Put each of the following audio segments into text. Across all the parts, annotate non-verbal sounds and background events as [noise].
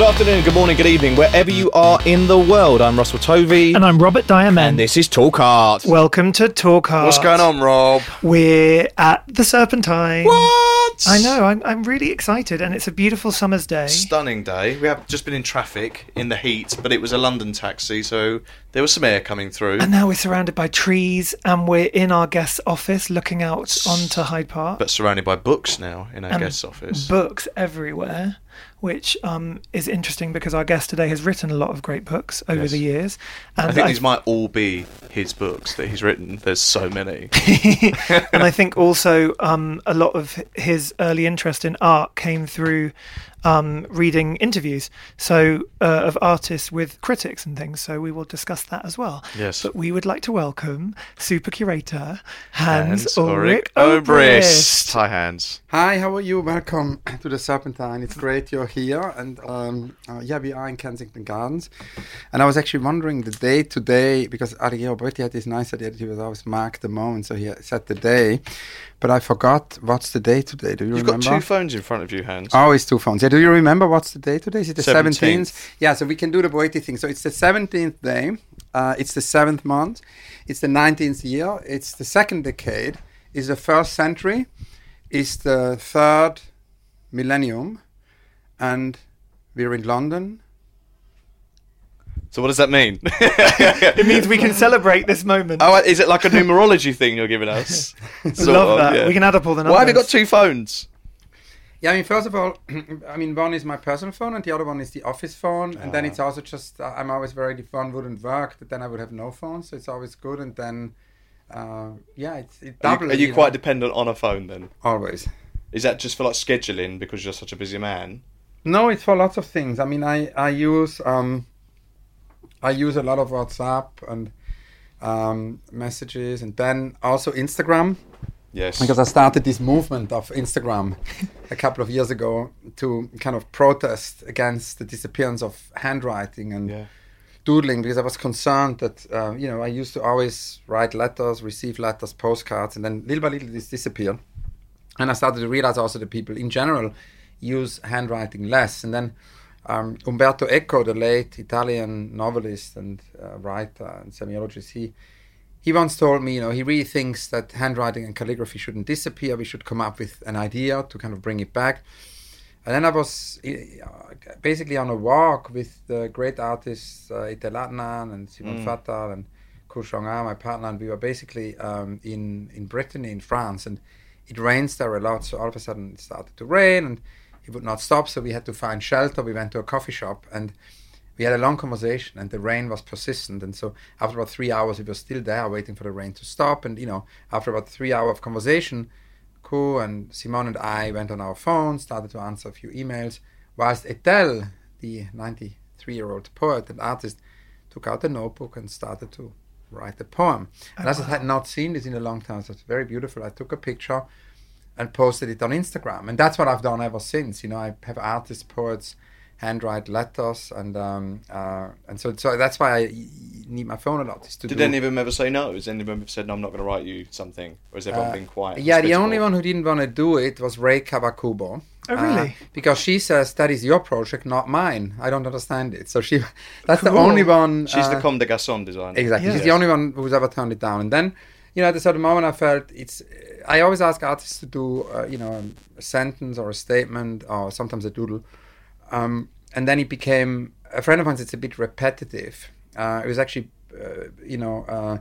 Good afternoon, good morning, good evening, wherever you are in the world. I'm Russell Tovey. And I'm Robert Diamond. And this is Talk Art. Welcome to Talk Art. What's going on, Rob? We're at the Serpentine. What? I know, I'm, I'm really excited, and it's a beautiful summer's day. Stunning day. We have just been in traffic in the heat, but it was a London taxi, so there was some air coming through. And now we're surrounded by trees, and we're in our guest's office looking out onto Hyde Park. But surrounded by books now in our and guest's office. Books everywhere, which um, is interesting because our guest today has written a lot of great books over Yes. the years. And I think these might all be his books that he's written. There's so many. [laughs] [laughs] and I think also um, a lot of his early interest in art came through um, reading interviews, so uh, of artists with critics and things. So we will discuss that as well. Yes. But we would like to welcome super curator Hans, Hans Ulrich Ulrich Obrist. Hi, Hans. Hi, how are you? Welcome [coughs] to the Serpentine. It's great you're here. And um, uh, yeah, we are in Kensington Gardens. And I was actually wondering the day today, because Adriano Boetti had this nice idea that he was always mark the moment, so he set the day. But I forgot what's the day today. Do you You've remember? got two phones in front of you, Hans. Always two phones. Yeah, do you remember what's the day today? Is it the 17th. 17th? Yeah, so we can do the Boetti thing. So it's the 17th day. Uh, it's the seventh month. It's the 19th year. It's the second decade. It's the first century. It's the third millennium. And we're in London. So what does that mean? [laughs] It means we can celebrate this moment. oh, is it like a numerology thing you're giving us? [laughs] Sort Love of, that. yeah. We can add up all the numbers. Why have you got two phones? Yeah, I mean, first of all, [clears throat] I mean, one is my personal phone and the other one is the office phone. And then it's also just, uh, I'm always worried if one wouldn't work, that then I would have no phone. So it's always good. And then, uh, yeah, it's it Are double. you, are you know, quite dependent on a phone then? always? Is that just for like scheduling because you're such a busy man? No, it's for lots of things. I mean, I I use um, I use a lot of WhatsApp and um, messages, and then also Instagram Yes. because I started this movement of Instagram a couple of years ago to kind of protest against the disappearance of handwriting and Yeah. doodling because I was concerned that uh, you know I used to always write letters, receive letters, postcards, and then little by little this disappeared. And I started to realize also that people in general use handwriting less. And then um, Umberto Eco, the late Italian novelist and uh, writer and semiologist, he he once told me, you know, he really thinks that handwriting and calligraphy shouldn't disappear. We should come up with an idea to kind of bring it back. And then I was uh, basically on a walk with the great artists uh, Etel Adnan and Simon Fattal and Kouchong Ah, my partner, and we were basically um, in in Brittany, in France, and it rains there a lot. So all of a sudden it started to rain, and it would not stop. So we had to find shelter. We went to a coffee shop, and we had a long conversation, and the rain was persistent. And so after about three hours, we were still there, waiting for the rain to stop. And you know, after about three hours of conversation, Ku and Simon and I went on our phones, started to answer a few emails, whilst Etel, the 93-year-old poet and artist, took out a notebook and started to write a poem. And as I had not seen this in a long time, so it's very beautiful. I took a picture and posted it on Instagram, and that's what I've done ever since. You know, I have artists, poets, handwrite letters, and um, uh, and so so that's why I need my phone a lot. Is to Did do, any of them ever say no? Has any of them said, no, I'm not going to write you something? Or has everyone Uh, been quiet? Yeah, the only one who didn't want to do it was Rei Kawakubo. Oh, really? Uh, because she says that is your project, not mine. I don't understand it. So she, [laughs] that's the only one. She's the uh, Comme des Garçons designer. Exactly. Yeah. She's the only one who's ever turned it down. And then you know, at a certain moment, I felt it's. I always ask artists to do, uh, you know, a sentence or a statement or sometimes a doodle, um, and then it became a friend of mine. It's a bit repetitive. Uh, it was actually, uh, you know. Uh,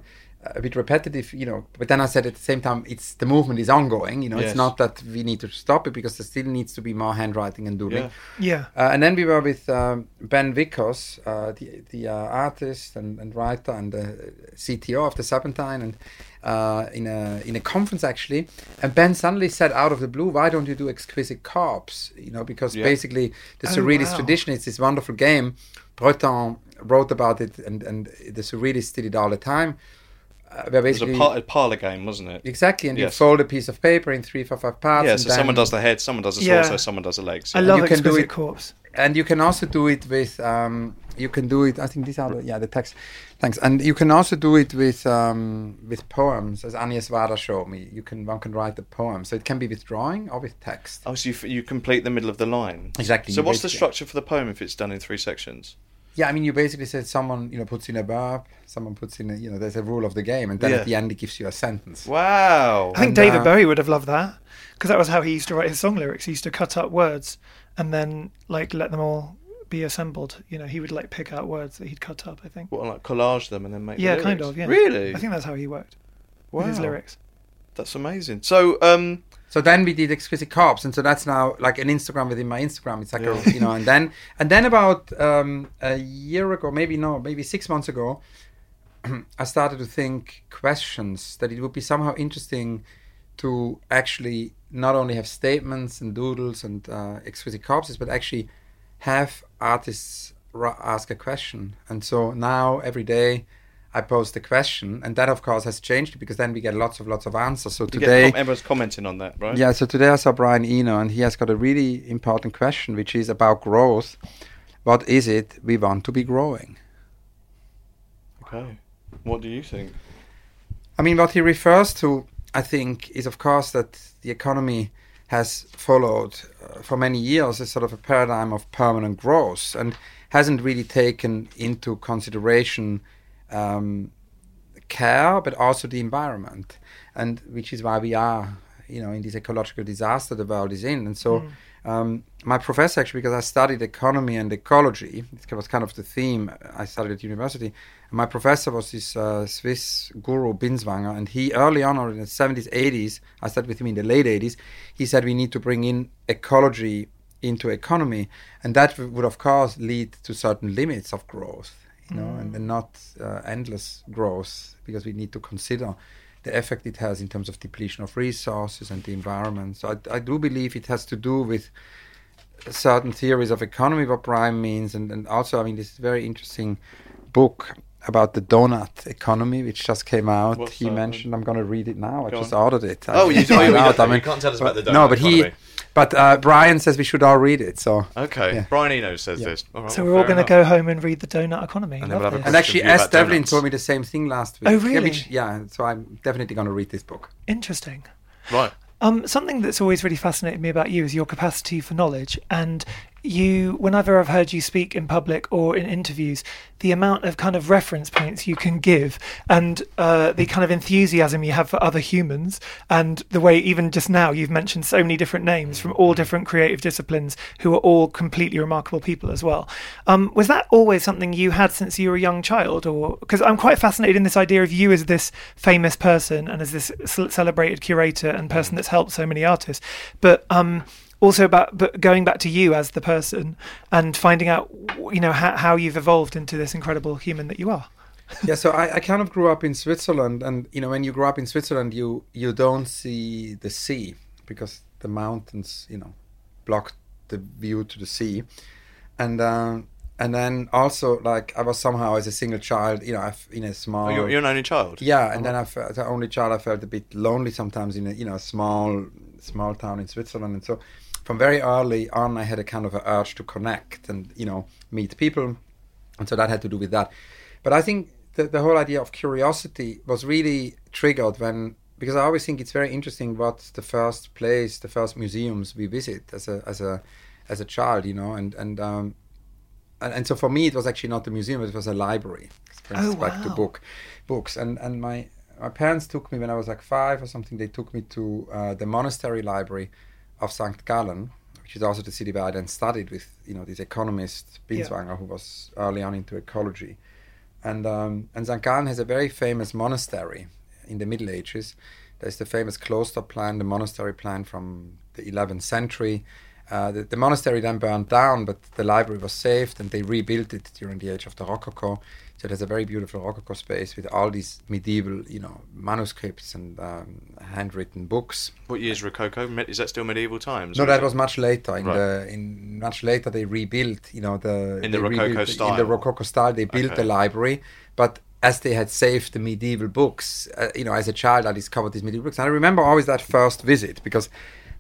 a bit repetitive, you know, but then I said at the same time, it's the movement is ongoing. You know, Yes. it's not that we need to stop it because there still needs to be more handwriting and doodling. Yeah. Yeah. Uh, and then we were with um, Ben Vickers, uh, the, the uh, artist and, and writer and the CTO of the Serpentine, and uh, in a in a conference actually. And Ben suddenly said out of the blue, "Why don't you do Exquisite Corpse?" You know, because Yeah. basically the Oh, Surrealist wow. tradition is this wonderful game. Breton wrote about it, and and the Surrealists did it all the time. Uh, where It was a, basically par- a parlor game, wasn't it? exactly, and you fold a piece of paper in three, four, five parts. Yeah, and so someone does the head, someone does the Yeah. torso, someone does the legs. I love you can do Exquisite it- Corpse. and you can also do it with um, you can do it i think these are the, yeah the text thanks and you can also do it with um, with poems as anya svada showed me you can one can write a poem so it can be with drawing or with text Oh, so you, f- you complete the middle of the line. Exactly, So what's the basically- structure for the poem if it's done in three sections? yeah i mean you basically said someone you know puts in a verb someone puts in a you know there's a rule of the game and then Yeah. at the end it gives you a sentence Wow. I think And, David uh, Bowie would have loved that because that was how he used to write his song lyrics. He used to cut up words and then like let them all be assembled. You know, he would like pick out words that he'd cut up. I think. What, like collage them and then make the yeah, kind of. Yeah. Really? I think that's how he worked wow. with his lyrics. That's amazing. So, um, So then we did exquisite corpse, and so that's now like an Instagram within my Instagram. It's like Yeah. a, you know, and then and then about um, a year ago, maybe no, maybe six months ago, [clears throat] I started to think questions that it would be somehow interesting to actually not only have statements and doodles and uh, exquisite corpses, but actually have artists ask a question. And so now every day. I post a question, and that of course has changed because then we get lots of lots of answers. So you today, everyone's commenting on that, right? yeah, so today I saw Brian Eno, and he has got a really important question, which is about growth. What is it we want to be growing? Okay. What do you think? I mean, what he refers to, I think, is of course that the economy has followed uh, for many years a sort of a paradigm of permanent growth and hasn't really taken into consideration um, care, but also the environment, and which is why we are, you know, in this ecological disaster the world is in. And so, um, my professor actually, because I studied economy and ecology, it was kind of the theme I studied at university. My professor was this uh, Swiss guru Binswanger, and he early on, or in the 70s, 80s, I studied with him in the late 80s. He said we need to bring in ecology into economy, and that would of course lead to certain limits of growth you know, and, and not uh, endless growth because we need to consider the effect it has in terms of depletion of resources and the environment. So I, I do believe it has to do with certain theories of economy, what prime means, and, and also, I mean, this very interesting book about the donut economy, which just came out. What's he that? mentioned, I'm going to read it now. I just on. ordered it. Oh, you- didn't oh, find you out. don't- I you can't tell us about the but- No, donut but he, but uh, Brian says we should all read it. So Okay. Yeah. Brian Eno says Yeah. this. All right, So well, we're all going to go home and read the Donut Economy. And we'll Love have a this. And actually, Question for you Es Devlin donuts. told me the same thing last week. Oh, Yeah, really? which- Yeah, so I'm definitely going to read this book. Interesting. Right. Um, something that's always really fascinated me about you is your capacity for knowledge. And you, whenever I've heard you speak in public or in interviews, the amount of kind of reference points you can give and uh, the kind of enthusiasm you have for other humans, and the way, even just now, you've mentioned so many different names from all different creative disciplines who are all completely remarkable people as well. Um, was that always something you had since you were a young child? Or because I'm quite fascinated in this idea of you as this famous person and as this celebrated curator and person that's helped so many artists, but um, also about but going back to you as the person and finding out you know how, how you've evolved into this incredible human that you are. [laughs] yeah, so I, I kind of grew up in Switzerland, and you know, when you grow up in Switzerland, you you don't see the sea because the mountains, you know, block the view to the sea, and um, and then also like I was somehow as a single child, you know, I've, in a small. Oh, you're, you're an only child. Yeah, and then I felt the only child. I felt a bit lonely sometimes in a you know small small town in Switzerland, and so from very early on, I had a kind of an urge to connect and you know meet people, and so that had to do with that. But I think the the whole idea of curiosity was really triggered when because I always think it's very interesting what the first place, the first museums we visit as a as a as a child, you know, and and um, and, and so for me it was actually not the museum it was a library Oh, back to book books and and my my parents took me when I was like five or something. They took me to uh, the monastery library of St. Gallen, which is also the city where I then studied with you know this economist Binswanger, who was early on into ecology, and um, and St. Gallen has a very famous monastery in the Middle Ages. There's the famous cloister plan, the monastery plan from the 11th century. Uh, the, the, monastery then burned down, but the library was saved, and they rebuilt it during the age of the Rococo. So there's a very beautiful Rococo space with all these medieval, you know, manuscripts and um, handwritten books. What year is Rococo? Is that still medieval times? No, that was much later. In right. the in much later they rebuilt, you know, the in the Rococo style. In the Rococo style, they built okay. the library, but as they had saved the medieval books, uh, you know, as a child, I discovered these medieval books. And I remember always that first visit because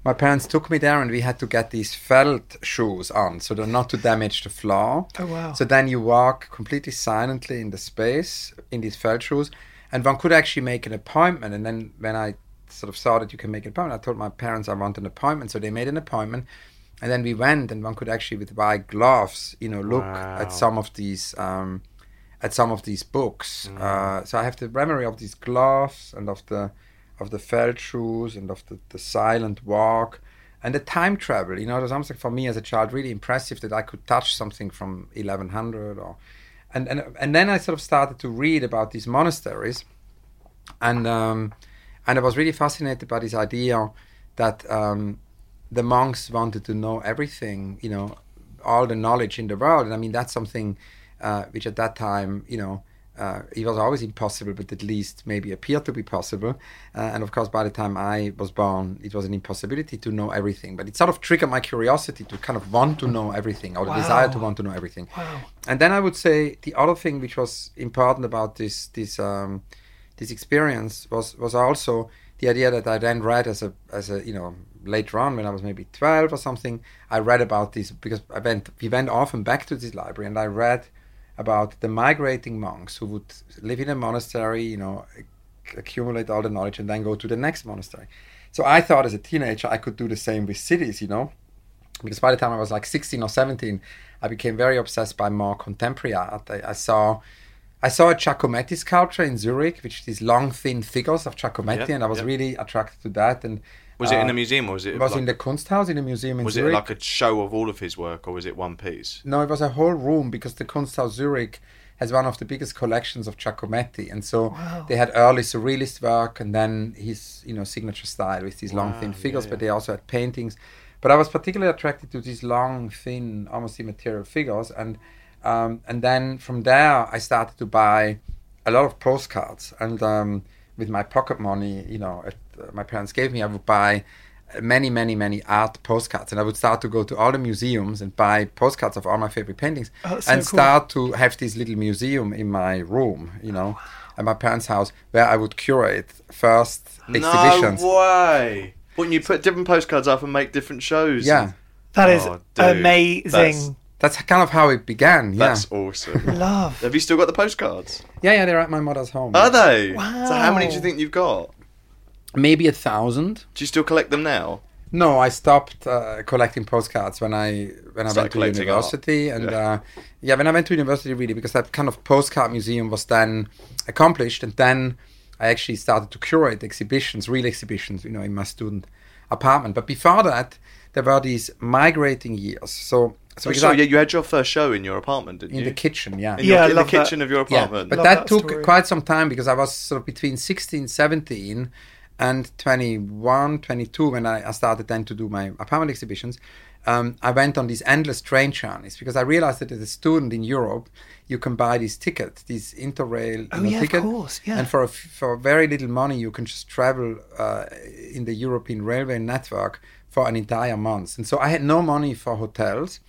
my parents took me there and we had to get these felt shoes on so they're not to damage the floor. Oh, wow. So then you walk completely silently in the space in these felt shoes. And one could actually make an appointment. And then when I sort of saw that you can make an appointment, I told my parents I want an appointment. So they made an appointment. And then we went and one could actually, with white gloves, you know, look wow. at some of these. Um, at some of these books, mm. uh, so I have the memory of these gloves and of the of the felt shoes and of the, the silent walk and the time travel. You know, it was something for me as a child really impressive that I could touch something from 1100 or, and and and then I sort of started to read about these monasteries, and um, and I was really fascinated by this idea that um, the monks wanted to know everything. You know, all the knowledge in the world, and I mean that's something uh, which at that time, you know uh, it was always impossible, but at least maybe appeared to be possible. Uh, and of course, by the time I was born, it was an impossibility to know everything. But it sort of triggered my curiosity to kind of want to know everything, or the desire to want to know everything. Wow. And then I would say the other thing which was important about this this um, this experience was was also the idea that I then read as a as a you know later on when I was maybe twelve or something. I read about this because I went we went often back to this library and I read about the migrating monks who would live in a monastery, you know, accumulate all the knowledge and then go to the next monastery. So I thought as a teenager I could do the same with cities, you know, because by the time I was like 16 or 17, I became very obsessed by more contemporary art. I, I saw. I saw a Giacometti sculpture in Zurich, which is these long, thin figures of Giacometti, yep, and I was yep. really attracted to that. And was uh, it in a uh, museum or was it? It was like, in the Kunsthaus in a museum in was Zurich. it like a show of all of his work, or was it one piece? No, it was a whole room because the Kunsthaus Zurich has one of the biggest collections of Giacometti, and so wow. they had early surrealist work, and then his you know signature style with these long, wow, thin figures. Yeah, yeah. But they also had paintings. But I was particularly attracted to these long, thin, almost immaterial figures, and um, and then from there I started to buy a lot of postcards, and um, with my pocket money, you know, my parents gave me, I would buy many, many, many art postcards, and I would start to go to all the museums and buy postcards of all my favorite paintings, oh, so and cool. start to have this little museum in my room, you know, wow. at my parents' house, where I would curate first exhibitions. No way! Wouldn't you put different postcards up and make different shows? Yeah, that is oh, amazing. That's, that's kind of how it began. Yeah. That's awesome. Love. Have you still got the postcards? Yeah, yeah, they're at my mother's home. Are they? Wow. So how many do you think you've got? Maybe a thousand. Do you still collect them now? No, I stopped uh, collecting postcards when I when I went to university, art. and yeah. Uh, yeah, when I went to university, really, because that kind of postcard museum was then accomplished, and then I actually started to curate exhibitions, real exhibitions, you know, in my student apartment. But before that, there were these migrating years. So, so, oh, so I, yeah, you had your first show in your apartment, didn't in you? In the kitchen, yeah. In, yeah, your, in the kitchen that. of your apartment. Yeah, but that, that, took story. quite some time because I was sort of between 16, 17 and 21, 22, when I, I started then to do my apartment exhibitions, um, I went on these endless train journeys because I realized that as a student in Europe, you can buy these tickets, these interrail oh, yeah, ticket, of course, yeah. and for a, for very little money, you can just travel uh, in the European railway network for an entire month. And so I had no money for hotels,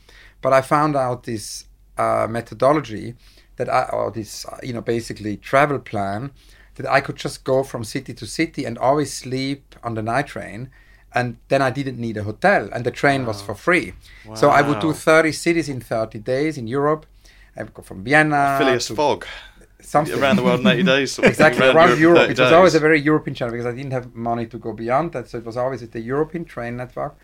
but I found out this uh, methodology that I, or this you know basically travel plan that I could just go from city to city and always sleep on the night train. And then I didn't need a hotel, and the train wow. was for free. Wow. So I would do 30 cities in 30 days in Europe. I would go from Vienna. Phileas to Fogg. Something. Around the world in 80 days. exactly, around, around Europe. Europe. It was always a very European channel because I didn't have money to go beyond that. So it was always the European train network.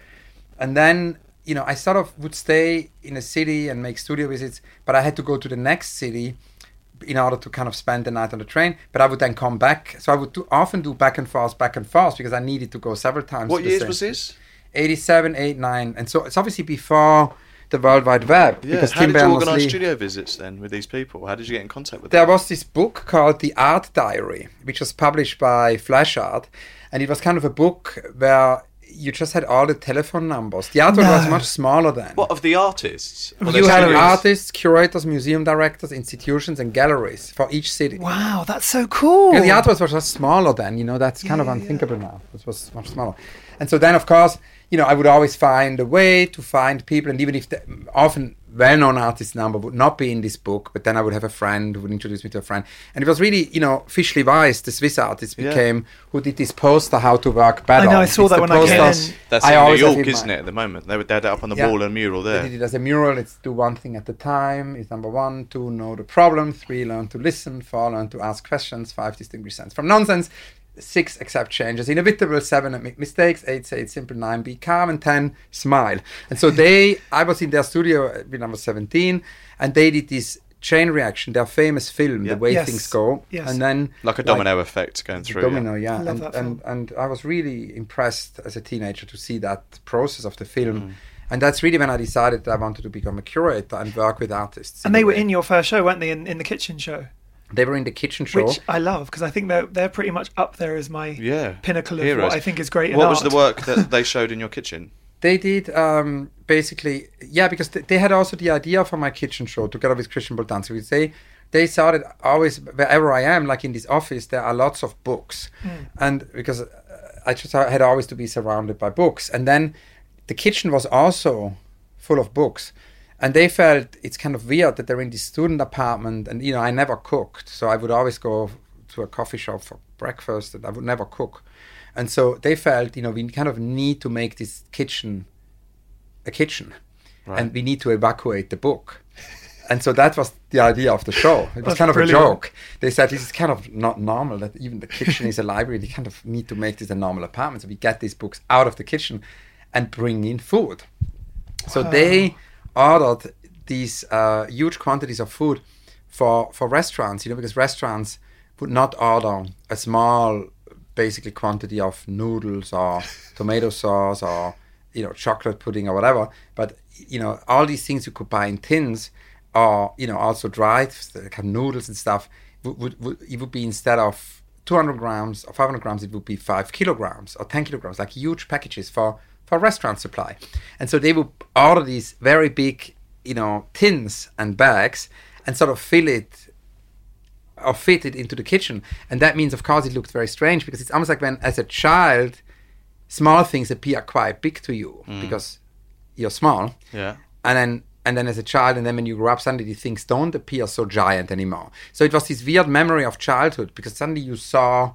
And then you know, I sort of would stay in a city and make studio visits, but I had to go to the next city in order to kind of spend the night on the train. But I would then come back. So I would do, often do back and forth, back and forth because I needed to go several times. What years was this? 87, 89. And so it's obviously before the World Wide Web. Yeah. Because How Tim did you organise studio visits then with these people? How did you get in contact with them? there was this book called The Art Diary, which was published by Flash Art, and it was kind of a book where you just had all the telephone numbers. The artwork was much smaller then. What of the artists? Or you had studios? artists, curators, museum directors, institutions, and galleries for each city. Wow, that's so cool. Yeah, the artworks were just smaller then, you know, that's kind of unthinkable now. It was much smaller. And so then, of course, you know, I would always find a way to find people, and even if the, often well-known artist number would not be in this book, but then I would have a friend who would introduce me to a friend. And it was really, you know, Fischli Weiss, the Swiss artist, Yeah. became who did this poster, How to Work Better. I know, I saw It's that the when I came in. That's I in New York, isn't it? At the moment, they would they had it up on the Yeah. wall, a mural They there. did it as a mural. It's do one thing at a time. Is number one, two, know the problem. Three, learn to listen. Four, learn to ask questions. Five, distinguish sense from nonsense. Six, accept changes. Inevitable. Seven, make mistakes. Eight, say it's simple. Nine, be calm. And ten, smile. And so they, I was in their studio when I was 17, and they did this chain reaction, their famous film, Yeah. The Way Yes. Things Go. Yes. And then Like a domino effect going through. Domino, yeah. Love And, and, and I was really impressed as a teenager to see that process of the film. Mm. And that's really when I decided that I wanted to become a curator and work with artists. and they were in your first show, weren't they? In, in the kitchen show, They were in the kitchen show. which I love because I think they're they're pretty much up there as my Yeah. pinnacle of Heroes. what I think is great. in What was art. the work that [laughs] they showed in your kitchen? They did um, basically, yeah, because th- they had also the idea for my kitchen show together with Christian Boltanski. We say they saw that always wherever I am, like in this office, there are lots of books, and because uh, I just had always to be surrounded by books, and then the kitchen was also full of books. And they felt it's kind of weird that they're in this student apartment, and you know I never cooked, so I would always go to a coffee shop for breakfast, and I would never cook. And so they felt, you know, we kind of need to make this kitchen a kitchen, and we need to evacuate the book. And so that was the idea of the show. It was That's kind of brilliant. a joke. They said this is kind of not normal that even the kitchen is a library. They kind of need to make this a normal apartment. So we get these books out of the kitchen and bring in food. So they ordered these uh, huge quantities of food for for restaurants, you know, because restaurants would not order a small, basically quantity of noodles or [laughs] tomato sauce or you know chocolate pudding or whatever, but you know all these things you could buy in tins or you know also dried like noodles and stuff would, would, would it would be instead of 200 grams or 500 grams it would be 5 kilograms or 10 kilograms like huge packages for for restaurant supply. And so they would order these very big you know tins and bags and sort of fill it or fit it into the kitchen. And that means of course it looked very strange because it's almost like when as a child small things appear quite big to you mm. because you're small. Yeah. and then and then as a child and then when you grow up suddenly things don't appear so giant anymore. So it was this weird memory of childhood because suddenly you saw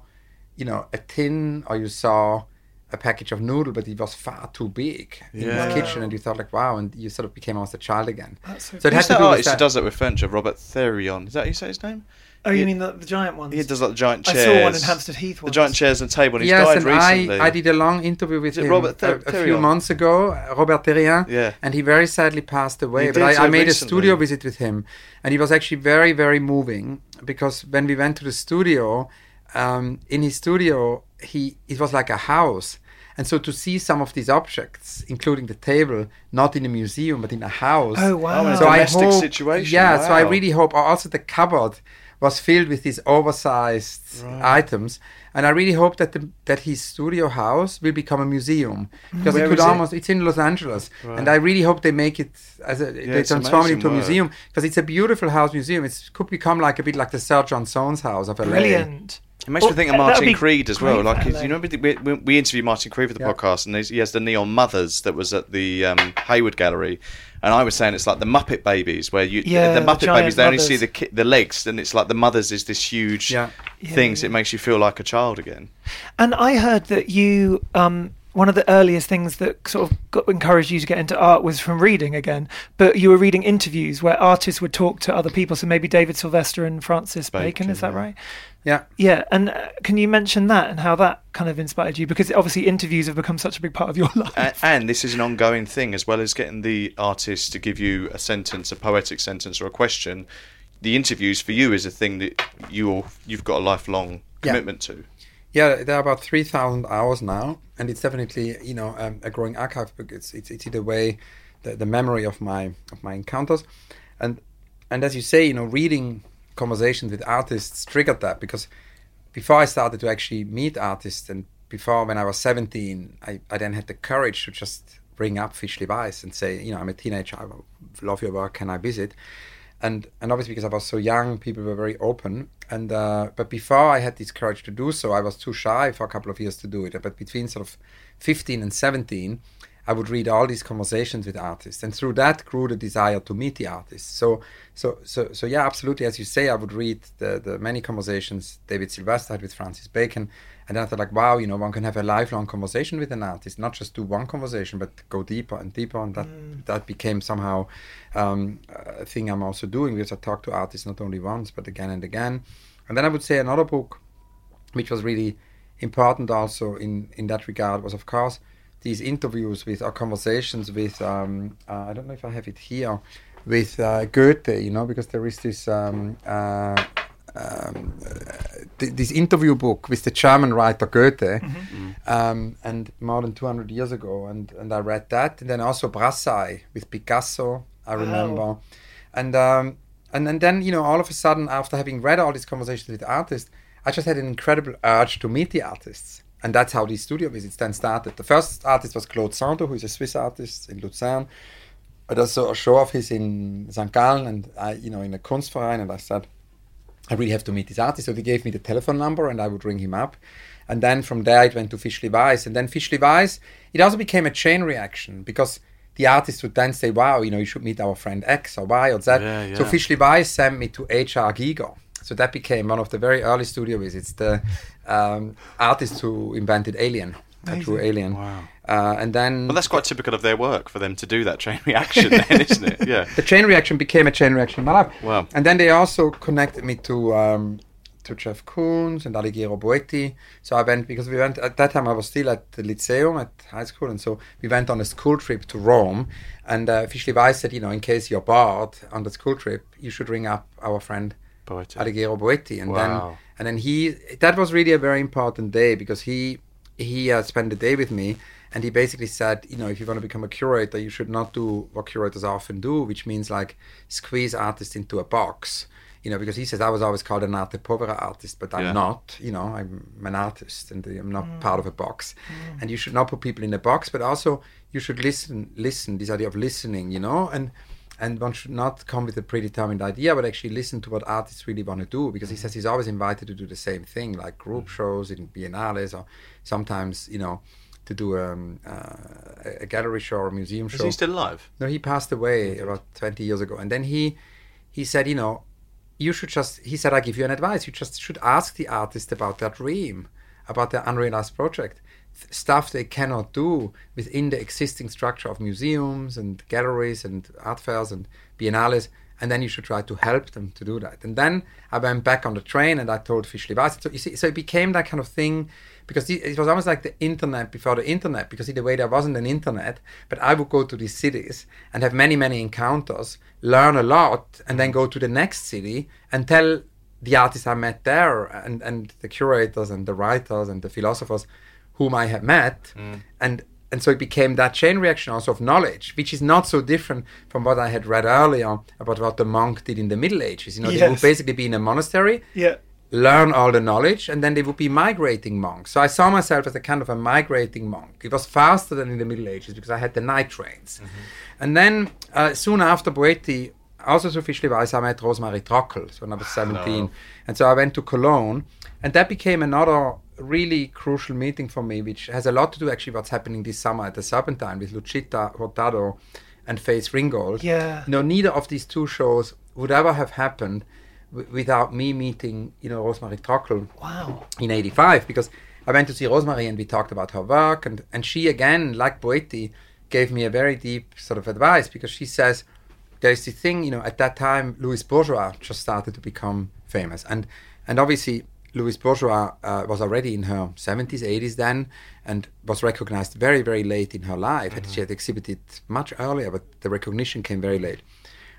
you know a tin or you saw a package of noodle but it was far too big in Yeah. the kitchen and you thought like wow and you sort of became almost a child again That's so so it has to that do with artist who does that with furniture? Robert Therrien. Is that how you say his name? Oh, you Yeah. mean the, the giant ones? He does like the giant chairs. I saw one in Hampstead Heath The giant chairs and table. And he's yes, died and recently. I, I did a long interview with him Robert a, Ther- a few months ago, uh, Robert Therrien, Yeah. and he very sadly passed away. He but did I, so I made recently. a studio visit with him, and he was actually very, very moving because when we went to the studio, um, in his studio, he it was like a house. And so to see some of these objects, including the table, not in a museum but in a house. Oh, wow. Oh, in a So I domestic hope, situation. Yeah, so I really hope. Also, the cupboard was filled with these oversized items, and I really hope that the, that his studio house will become a museum mm-hmm. because Where it could is it? almost. It's in Los Angeles, and I really hope they make it as a they transform it amazing into a museum because it's a beautiful house museum. It could become like a bit like the Sir John Soane's house of LA. Brilliant. It makes me think of Martin be Creed as well. Like for he's- LA. you know, we, we, we interviewed Martin Creed for the Yeah. podcast, and he has the Neon Mothers that was at the um, Hayward Gallery, and I was saying it's like the Muppet Babies, where you Yeah, the the Muppet giant Babies they only see the ki- the legs, and it's like the mothers is this huge Yeah. thing, so it makes you feel like a child again. And I heard that you, um, one of the earliest things that sort of got, encouraged you to get into art was from reading again. But you were reading interviews where artists would talk to other people. So maybe David Sylvester and Francis Bacon, Bacon, is that yeah. right? Yeah. Yeah. And uh, can you mention that and how that kind of inspired you? Because obviously interviews have become such a big part of your [laughs] life. and, and this is an ongoing thing as well as getting the artist to give you a sentence a poetic sentence or a question the interviews for you is a thing that you you've got a lifelong Yeah. commitment to. Yeah, there are about three thousand hours now, and it's definitely you know um, a growing archive book. It's it's, it's in a way the, the memory of my of my encounters, and and as you say, you know, reading conversations with artists triggered that because before I started to actually meet artists, and before when I was seventeen, I, I then had the courage to just bring up Fischli Weiss and say, you know, I'm a teenager, I love your work, can I visit? and and obviously because I was so young, people were very open. And uh, but before I had this courage to do so, I was too shy for a couple of years to do it. But between sort of 15 and 17, I would read all these conversations with artists, and through that grew the desire to meet the artists. So so so so yeah, absolutely. As you say, I would read the the many conversations David Sylvester had with Francis Bacon. And then I thought, like, wow, you know, one can have a lifelong conversation with an artist, not just do one conversation, but go deeper and deeper. And that that became somehow um, a thing I'm also doing because I talk to artists not only once, but again and again. And then I would say another book, which was really important also in in that regard, was of course these interviews with our conversations with um, uh, I don't know if I have it here with uh, Goethe, you know, because there is this. Um, uh, um, uh, th- this interview book with the German writer Goethe, um, and more than 200 years ago, and, and I read that, and then also Brassai with Picasso, I remember, and um, and and then you know all of a sudden after having read all these conversations with artists, I just had an incredible urge to meet the artists, and that's how these studio visits then started. The first artist was Claude Sandoz, who is a Swiss artist in Lucerne. But also a show of his in St. Gallen, and I, you know, in a Kunstverein, and I said, I really have to meet this artist. So they gave me the telephone number and I would ring him up. And then from there it went to Fischli Weiss. And then Fischli Weiss, it also became a chain reaction because the artist would then say, wow, you know, you should meet our friend X or Y or Z. Yeah, yeah. So Fischli Weiss sent me to H.R. Giger. So that became one of the very early studio visits. The um, artist who invented Alien, a true Alien. Wow. Uh, and then Well, that's quite typical of their work for them to do that chain [laughs] reaction, then, isn't it? Yeah. the chain reaction became a chain reaction in my life. Wow. And then they also connected me to um, to Jeff Koons and Alighiero Boetti. So I went because we went at that time. I was still at the Lyceum at high school, and so we went on a school trip to Rome. And uh, Fischli Weiss said, you know, in case you're bored on the school trip, you should ring up our friend Boetti. Alighiero Boetti, and Wow. then and then he that was really a very important day because he he uh, spent the day with me and he basically said you know if you want to become a curator you should not do what curators often do which means like squeeze artists into a box you know because he says i was always called an arte povera artist but i'm Yeah. not you know i'm an artist and uh, i'm not mm. part of a box. Mm. And you should not put people in a box but also you should listen listen this idea of listening you know? And and one should not come with a predetermined idea, but actually listen to what artists really want to do. Because he says he's always invited to do the same thing, like group shows in biennales, or sometimes you know to do um, uh, a gallery show or a museum Is show. he still alive? No, he passed away about 20 years ago. And then he he said, you know, you should just, he said, I give you an advice. You just should ask the artist about their dream, about their unrealized project. Stuff they cannot do within the existing structure of museums and galleries and art fairs and biennales. And then you should try to help them to do that. And then I went back on the train and I told Fischli Weiss. So, you see, so it became that kind of thing because it was almost like the internet before the internet because in a way there wasn't an internet but i would go to these cities and have many many encounters learn a lot and then go to the next city and tell the artists i met there and, and the curators and the writers and the philosophers whom i had met and and so it became that chain reaction also of knowledge, which is not so different from what I had read earlier about what the monk did in the Middle Ages. You know, they would basically be in a monastery, Yeah. learn all the knowledge and then they would be migrating monks. So I saw myself as a kind of a migrating monk. It was faster than in the Middle Ages because I had the night trains. And then uh, soon after Boetti, also so Fischli Weiss, I met Rosemarie Trockel so when I was 17. And so I went to Cologne and that became another really crucial meeting for me, which has a lot to do actually what's happening this summer at the Serpentine with Luchita Hurtado and Faith Ringgold. Yeah. You know, neither of these two shows would ever have happened w- without me meeting, you know, Rosemarie Trockel Wow. in 85 because I went to see Rosemarie and we talked about her work and, and she again, like Boetti, gave me a very deep sort of advice because she says there's this thing, you know, at that time Louise Bourgeois just started to become famous and and obviously Louise Bourgeois uh, was already in her 70s, 80s then and was recognized very, very late in her life. She had exhibited much earlier, but the recognition came very late.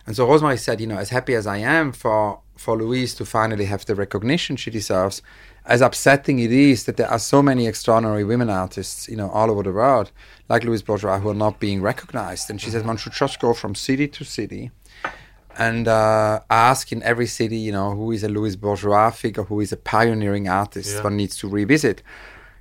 And so Rosemarie said, you know, as happy as I am for for Louise to finally have the recognition she deserves, as upsetting it is that there are so many extraordinary women artists, you know, all over the world, like Louise Bourgeois, who are not being recognized. And she says one should just go from city to city and uh, ask in every city, you know, who is a Louise Bourgeois figure, who is a pioneering artist, Yeah. one needs to revisit.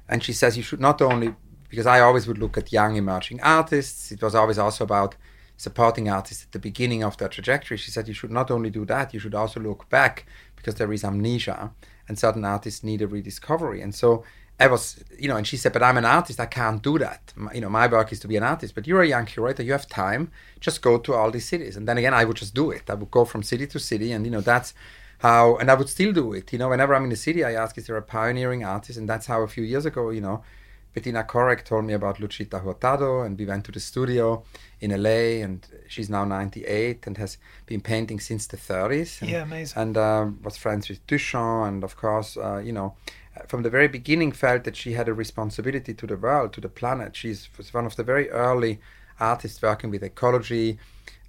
And she says you should not only, because I always would look at young emerging artists, it was always also about supporting artists at the beginning of their trajectory. She said you should not only do that, you should also look back because there is amnesia and certain artists need a rediscovery. And so I was, you know, and she said, but I'm an artist, I can't do that. My, you know, my work is to be an artist, but you're a young curator, you have time, just go to all these cities. And then again, I would just do it. I would go from city to city, and, you know, that's how, and I would still do it. You know, whenever I'm in the city, I ask, is there a pioneering artist? And that's how a few years ago, you know, Bettina Korek told me about Luchita Hurtado, and we went to the studio in LA, and she's now 98 and has been painting since the 30s. And, Yeah, amazing. And um, was friends with Duchamp, and of course, uh, you know, from the very beginning felt that she had a responsibility to the world, to the planet. She's was one of the very early artists working with ecology.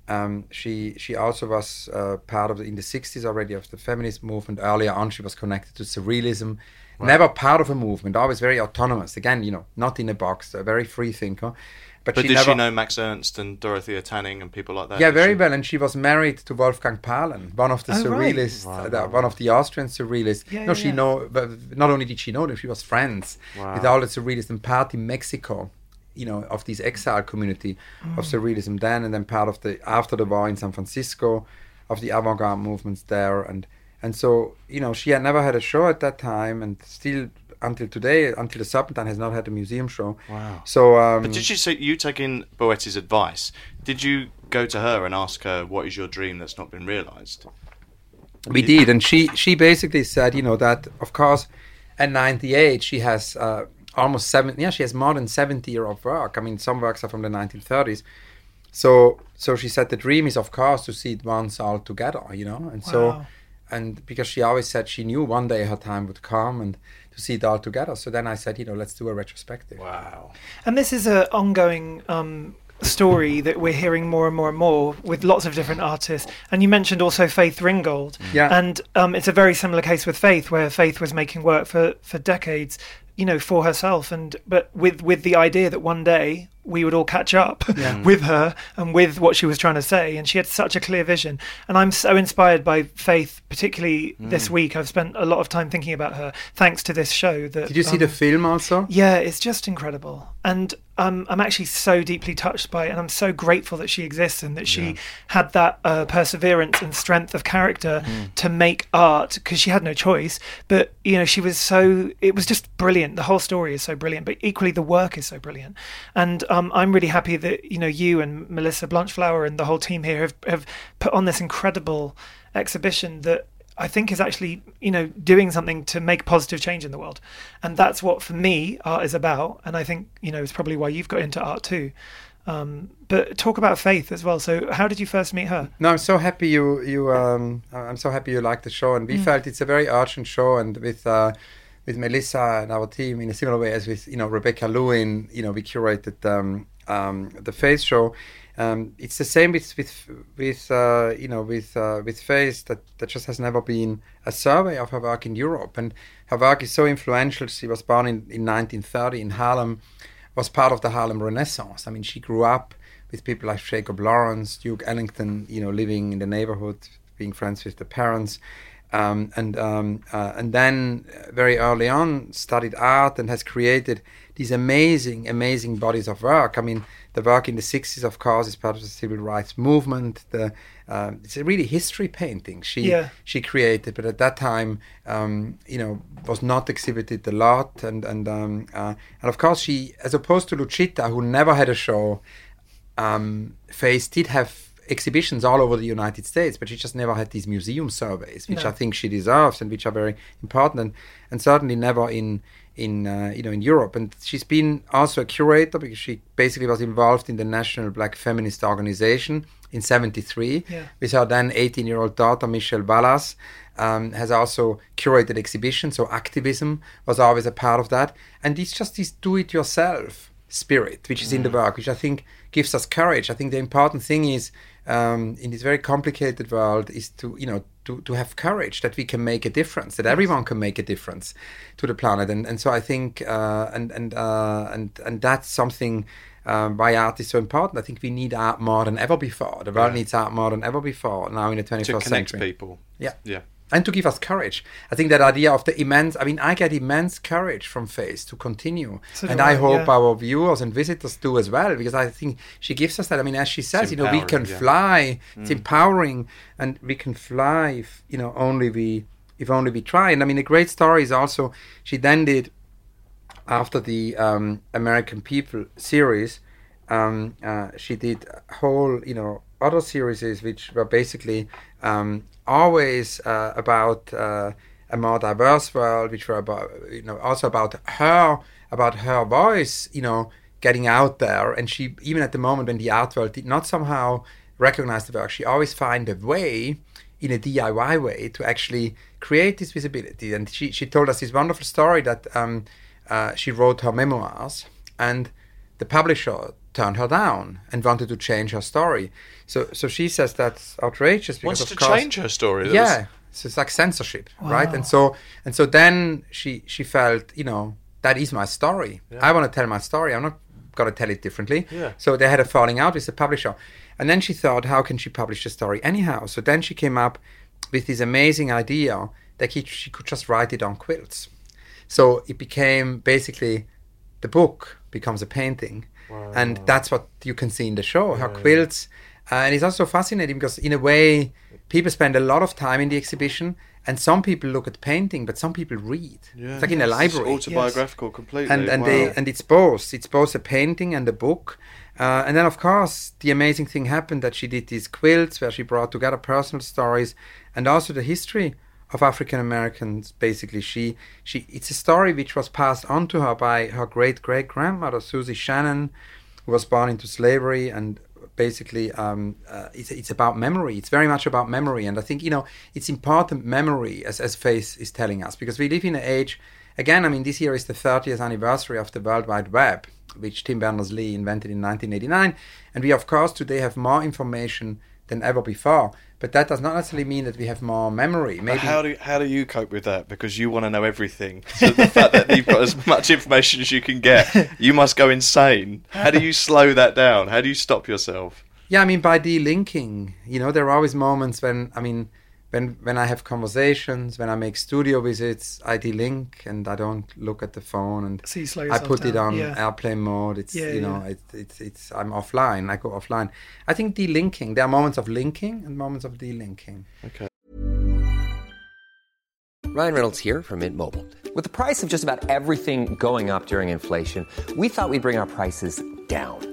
Um, she she also was uh, part of the, in the 60s already of the feminist movement. Earlier on, she was connected to surrealism. Never part of a movement, always very autonomous. Again, you know, not in a box, a very free thinker. But, But she did never, she know Max Ernst and Dorothea Tanning and people like that? yeah, very she? well. And she was married to Wolfgang Paalen, one of the Oh, right. surrealists, uh, one of the Austrian surrealists. Yeah, no, yeah, she yeah. know, but not only did she know them, she was friends with all the surrealists and part in Mexico. You know, of this exile community of Mm. surrealism then, and then part of the after the war in San Francisco, of the avant-garde movements there, and and so you know she had never had a show at that time, and still until today, until the Serpentine has not had a museum show. Wow. So, um, But did you say you taking Boetti's advice? Did you go to her and ask her what is your dream that's not been realised? We did, and she she basically said, you know, that of course, at 98 she has uh, almost seven. Yeah, she has more than 70 year of work. I mean, some works are from the 1930s. So so she said the dream is of course to see it once all together, you know, and so and because she always said she knew one day her time would come and to see it all together. So then I said, you know, let's do a retrospective. Wow. And this is an ongoing um, story that we're hearing more and more and more with lots of different artists. And you mentioned also Faith Ringgold. Yeah. And um, it's a very similar case with Faith, where Faith was making work for, for decades, you know, for herself, and but with with the idea that one day we would all catch up [laughs] with her and with what she was trying to say. And she had such a clear vision. And I'm so inspired by Faith, particularly this week. I've spent a lot of time thinking about her thanks to this show. That Did you see um, the film also? yeah, it's just incredible. And um, I'm actually so deeply touched by it. And I'm so grateful that she exists and that she had that uh, perseverance and strength of character to make art because she had no choice. But, you know, she was so, it was just brilliant. The whole story is so brilliant, but equally the work is so brilliant. And um, I'm really happy that, you know, you and Melissa Blanchflower and the whole team here have, have put on this incredible exhibition that I think is actually, you know, doing something to make positive change in the world. And that's what, for me, art is about. And I think, you know, it's probably why you've got into art too. Um, but talk about Faith as well. So, how did you first meet her? No, I'm so happy you you um I'm so happy you liked the show, and we felt it's a very urgent show, and with uh, with Melissa and our team in a similar way as with you know Rebecca Lewin, you know we curated um, um, the Face show. Um, it's the same with with with uh, you know with uh, with Face that that just has never been a survey of her work in Europe, and her work is so influential. She was born in, in 1930 in Harlem, was part of the Harlem Renaissance. I mean, she grew up with people like Jacob Lawrence, Duke Ellington, you know, living in the neighborhood, being friends with the parents. Um, and um, uh, and then uh, very early on studied art and has created these amazing, amazing bodies of work. I mean, the work in the 60s, of course, is part of the civil rights movement. The um, it's a really history painting she Yeah. she created, but at that time, um, you know, was not exhibited a lot. And and um, uh, and of course, she, as opposed to Luchita, who never had a show, um, Face did have exhibitions all over the United States, but she just never had these museum surveys, which No. I think she deserves and which are very important, and, and certainly never in in uh, you know in Europe. And she's been also a curator because she basically was involved in the National Black Feminist Organization in '73 Yeah. with her then 18 year old daughter Michelle Ballas. Um, has also curated exhibitions, so activism was always a part of that. And it's just this do it yourself spirit which is in the work, which I think gives us courage. I think the important thing is um, in this very complicated world is to you know to, to have courage that we can make a difference that everyone can make a difference to the planet and and so I think uh, and and uh, and and that's something um, why art is so important. I think we need art more than ever before. The world Yeah. needs art more than ever before now in the 21st century. to connect century. people. Yeah. Yeah. And to give us courage. I think that idea of the immense, I mean, I get immense courage from Faith to continue. So and I, I, hope yeah. our viewers and visitors do as well, because I think she gives us that. I mean, as she says, you know, we can yeah. fly. It's empowering, and we can fly if, you know, only we, if only we try. And I mean, a great story is also, she then did, after the um, American People series, um, uh, she did a whole, you know, other series which were basically um, always uh, about uh, a more diverse world, which were about, you know, also about her, about her voice, you know, getting out there. And she, even at the moment when the art world did not somehow recognize the work, she always find a way in a DIY way to actually create this visibility. And she, she told us this wonderful story that um, uh, she wrote her memoirs and the publisher turned her down and wanted to change her story. So so she says that's outrageous because Wants of to course, change her story. That yeah, was- so it's like censorship, right? And so and so then she she felt you know that is my story. I want to tell my story. I'm not going to tell it differently. Yeah. So they had a falling out with the publisher, and then she thought, how can she publish the story anyhow? So then she came up with this amazing idea that he, she could just write it on quilts. So it became basically the book becomes a painting, and that's what you can see in the show. Her quilts, uh, and it's also fascinating because in a way, people spend a lot of time in the exhibition, and some people look at painting, but some people read. Yeah. It's like in a It's library autobiographical completely. and and wow. they and it's both it's both a painting and a book uh, and then of course the amazing thing happened that she did these quilts where she brought together personal stories and also the history of African Americans basically. She she it's a story which was passed on to her by her great great grandmother Susie Shannon who was born into slavery and basically um, uh, it's, it's about memory. It's very much about memory. And i think you know it's important memory as, as faith is telling us because we live in an age again i mean this year is the 30th anniversary of the world wide web which tim berners-lee invented in 1989 and we of course today have more information than ever before but that does not necessarily mean that we have more memory But maybe how do how do you cope with that? Because you want to know everything. So the fact that you've got as much information as you can get, you must go insane. How do you slow that down? How do you stop yourself? Yeah, I mean by de-linking, you know, there are always moments when I mean when when I have conversations, when I make studio visits, I de-link and I don't look at the phone and So you slow I yourself put it on yeah. airplane mode. It's Yeah, you know, yeah. it, it's it's I'm offline. I go offline. I think de-linking. There are moments of linking and moments of de-linking. Ryan Reynolds here from Mint Mobile. With the price of just about everything going up during inflation, we thought we'd bring our prices down.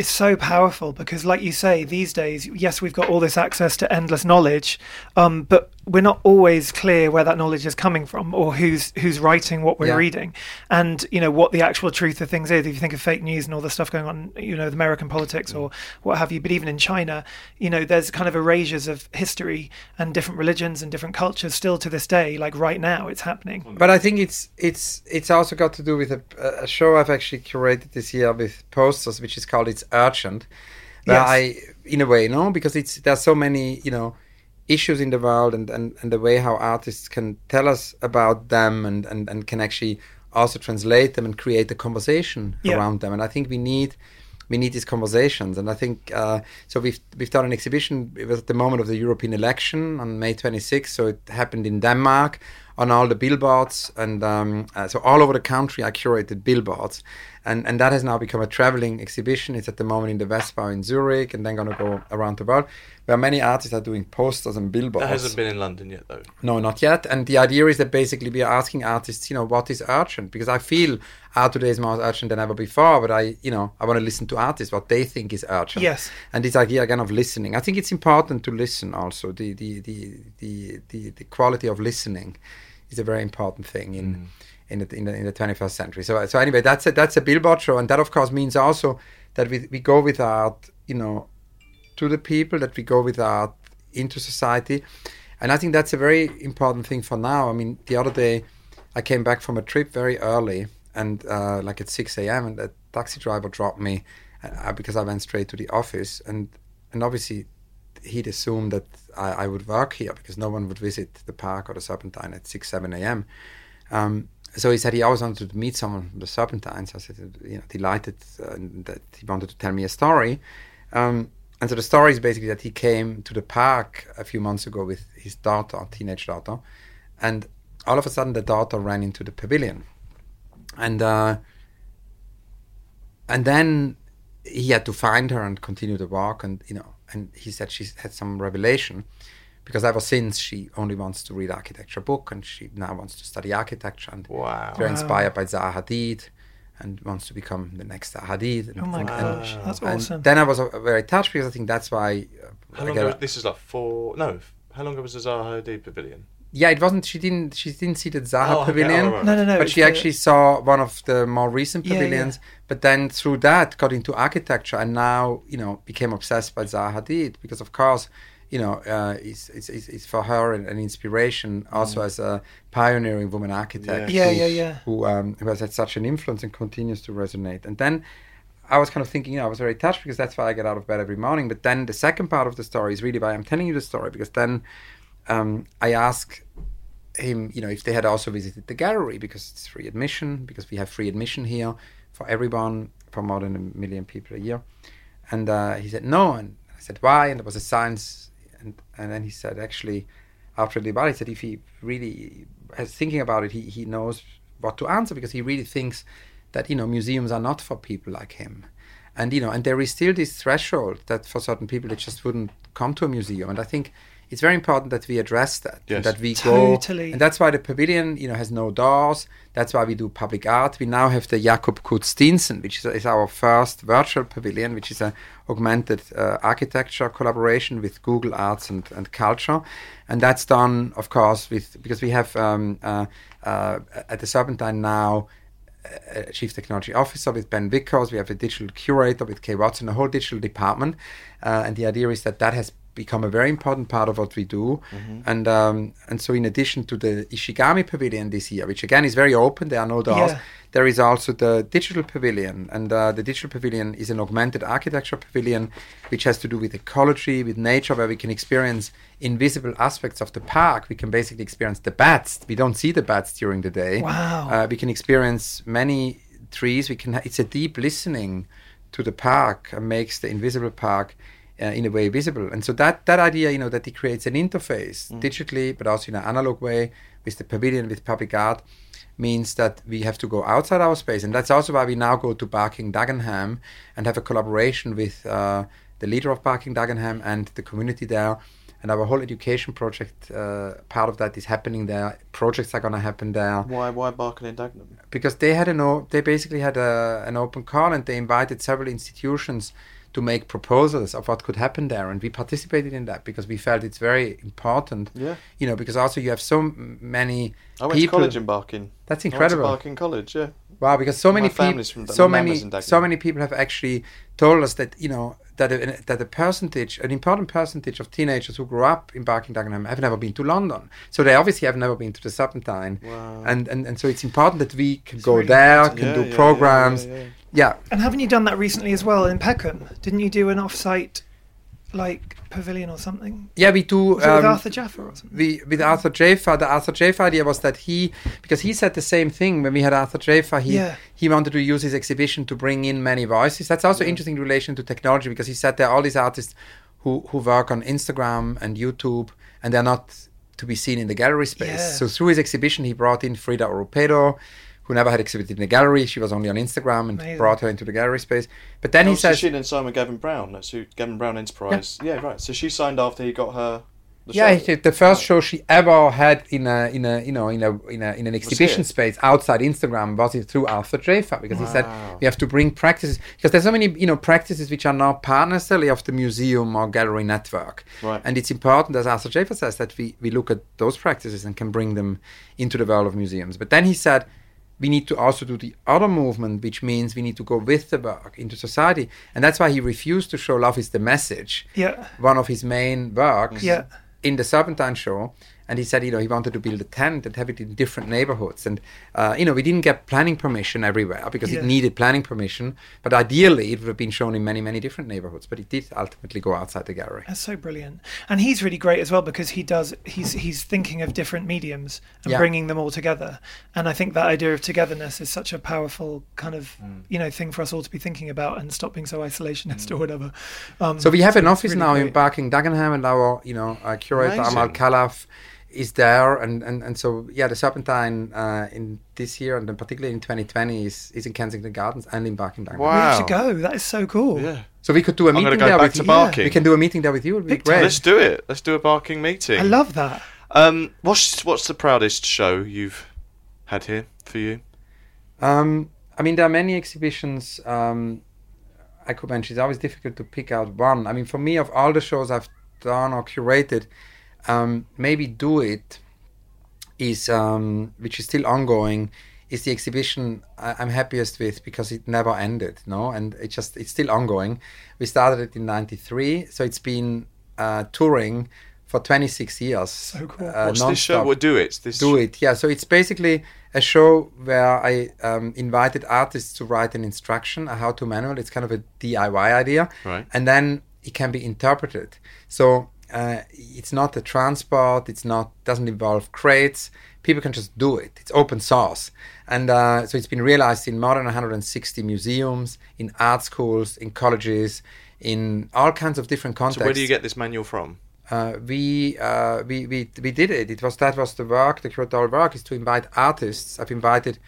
is so powerful because, like you say, these days, yes, we've got all this access to endless knowledge, um, but we're not always clear where that knowledge is coming from or who's who's writing what we're Yeah. reading, and you know what the actual truth of things is. If you think of fake news and all the stuff going on, you know, American politics or what have you, but even in China, you know, there's kind of erasures of history and different religions and different cultures still to this day. Like right now, it's happening. But I think it's it's it's also got to do with a, a show I've actually curated this year with posters, which is called "It's Urgent." Where Yes. I, in a way, no, because it's there's so many you know issues in the world and, and, and the way how artists can tell us about them and, and, and can actually also translate them and create a conversation Yeah. around them. And I think we need we need these conversations. And I think uh, so. We've we've done an exhibition. It was at the moment of the European election on May 26th. So it happened in Denmark on all the billboards and um, uh, so all over the country. I curated billboards, and and that has now become a traveling exhibition. It's at the moment in the Westbau in Zurich, and then going to go around the world. Where many artists are doing posters and billboards. That hasn't been in London yet, though. No, not yet. And the idea is that basically we are asking artists, you know, what is urgent? Because I feel art today is more urgent than ever before. But I, you know, I want to listen to artists what they think is urgent. Yes. And this idea again of listening, I think it's important to listen. Also, the the the the the, the quality of listening is a very important thing in. In the, in, the, in the 21st century. So, so anyway, that's a, that's a billboard show, and that of course means also that we, we go with art, you know, to the people, that we go with art into society. And I think that's a very important thing for now. I mean, the other day I came back from a trip very early and uh, like at 6 a.m. and the taxi driver dropped me uh, because I went straight to the office. And, and obviously he'd assumed that I, I would work here because no one would visit the park or the Serpentine at 6, 7 a.m. Um, so he said he always wanted to meet someone from the Serpentines. I said, you know, delighted uh, that he wanted to tell me a story. Um, and so the story is basically that he came to the park a few months ago with his daughter, teenage daughter, and all of a sudden the daughter ran into the pavilion, and uh, and then he had to find her and continue the walk, and you know, and he said she had some revelation because ever since she only wants to read architecture book and she now wants to study architecture and Wow. very inspired by Zaha Hadid and wants to become the next Zaha Hadid. And, Oh my and- gosh, and- that's and awesome. then I was uh, very touched because I think that's why. Uh, How long ago? This is like four. No, how long ago was the Zaha Hadid Pavilion? Yeah, it wasn't. She didn't. She didn't see the Zaha Oh, Pavilion. right, No, no, no. but it's she the- actually saw one of the more recent Yeah, yeah. pavilions. But then through that, got into architecture, and now you know became obsessed by Zaha Hadid because, of course, you know, uh, it's, it's, it's, it's for her an, an inspiration also as a pioneering woman architect. Yeah, who, yeah, yeah. Who, um, who has had such an influence and continues to resonate. And then I was kind of thinking, you know, I was very touched because that's why I get out of bed every morning. But then the second part of the story is really why I'm telling you the story because then um, I ask him, you know, if they had also visited the gallery because it's free admission, because we have free admission here for everyone, for more than a million people a year. And uh, he said no, and I said why, and there was a science, and and then he said actually, after the he said if he really is thinking about it, he he knows what to answer because he really thinks that you know museums are not for people like him. And you know, and there is still this threshold that for certain people they just wouldn't come to a museum. And I think it's very important that we address that. Yes. That we Totally. go, and that's why the pavilion, you know, has no doors. That's why we do public art. We now have the Jakob Kudsk Steensen, which is, is our first virtual pavilion, which is an augmented uh, architecture collaboration with Google Arts and, and Culture, and that's done, of course, with because we have um, uh, uh, at the Serpentine now a chief technology officer with Ben Vickers. We have a digital curator with Kay Watson, a whole digital department. Uh, and the idea is that that has become a very important part of what we do. And um, and so in addition to the Ishigami Pavilion this year, which again is very open, there are no doors. Yeah. There is also the digital pavilion, and uh, the digital pavilion is an augmented architecture pavilion, which has to do with ecology, with nature, where we can experience invisible aspects of the park. We can basically experience the bats. We don't see the bats during the day. Wow. Uh, we can experience many trees. We can. Ha- it's a deep listening to the park and makes the invisible park uh, in a way visible. And so that that idea, you know, that it creates an interface digitally, but also in an analog way with the pavilion with public art, means that we have to go outside our space, and that's also why we now go to Barking Dagenham and have a collaboration with uh, the leader of Barking Dagenham and the community there. And our whole education project, uh, part of that is happening there. Projects are going to happen there Why? Why Barking and Dagenham? because they had an o- they basically had a, an open call and they invited several institutions to make proposals of what could happen there and we participated in that because we felt it's very important Yeah. you know because also you have so many I went people to college in Barking. That's I went incredible. to Barking College, yeah. Wow, because so many My people, family's from so many, so many people have actually told us that you know that a, that a percentage, an important percentage of teenagers who grew up in Barking Dagenham have never been to London. So they obviously have never been to the Serpentine, Wow. and, and and so it's important that we can go really there, important. can Yeah, do yeah, yeah, programs. yeah, yeah. Yeah, And haven't you done that recently as well in Peckham? Didn't you do an off-site like pavilion or something? Yeah, we do. It with um, Arthur Jafa or something? we with Arthur Jafa, the Arthur Jafa idea was that he, because he said the same thing when we had Arthur Jafa, he Yeah. he wanted to use his exhibition to bring in many voices. That's also interesting in relation to technology because he said there are all these artists who who work on Instagram and YouTube and they're not to be seen in the gallery space. Yeah. So through his exhibition, he brought in Frida Orupabo. Who never had exhibited in the gallery? She was only on Instagram and Amazing. brought her into the gallery space. But then he Oh, so says, she sign with Gavin Brown. That's who Gavin Brown Enterprise. Yeah. right. So she signed after he got her. The Yeah, show. the first show she ever had in a in a you know in a in a in an exhibition space outside Instagram was it through Arthur Jafa because he said we have to bring practices because there's so many you know practices which are not part necessarily of the museum or gallery network, Right. and it's important as Arthur Jafa says that we we look at those practices and can bring them into the world of museums. But then he said we need to also do the other movement, which means we need to go with the work into society, and that's why he refused to show "Love Is the Message." Yeah. one of his main works Yeah. in the Serpentine show. And he said, you know, he wanted to build a tent and have it in different neighborhoods. And, uh, you know, we didn't get planning permission everywhere because Yeah. it needed planning permission. But ideally, it would have been shown in many, many different neighborhoods. But it did ultimately go outside the gallery. That's so brilliant, and he's really great as well because he does. He's he's thinking of different mediums and Yeah. bringing them all together. And I think that idea of togetherness is such a powerful kind of Mm. you know thing for us all to be thinking about and stop being so isolationist or whatever. Um, So we have an office really now in great. Barking Dagenham, and our you know uh, curator Amal. Khalaf is there, and, and, and so yeah, the Serpentine uh, in this year and then particularly in 2020 is, is in Kensington Gardens and in Barking Dagenham. We have Wow. go. That is so cool. Yeah. So we could do a I'm meeting go there back with to you. Barking. We can do a meeting there with you. It would be Big time. great. Let's do it. Let's do a barking meeting. I love that. Um, what's what's the proudest show you've had here for you? Um, I mean, there are many exhibitions um, I could mention. It's always difficult to pick out one. I mean, for me, of all the shows I've done or curated, um, maybe Do It is, um, which is still ongoing, is the exhibition I- I'm happiest with because it never ended, no, and it just it's still ongoing. We started it in '93, so it's been uh, touring for 26 years. So cool. Uh, What's this show? non-stop. Well, do it. This Do it, yeah. So it's basically a show where I um, invited artists to write an instruction, a how-to manual. It's kind of a DIY idea, Right. And then it can be interpreted. So uh, it's not a transport. It's not doesn't involve crates. People can just do it. It's open source, and uh, so it's been realized in more than 160 museums, in art schools, in colleges, in all kinds of different contexts. So where do you get this manual from? uh, we, uh, we we we did it. It was that was the work. The curatorial work is to invite artists. I've invited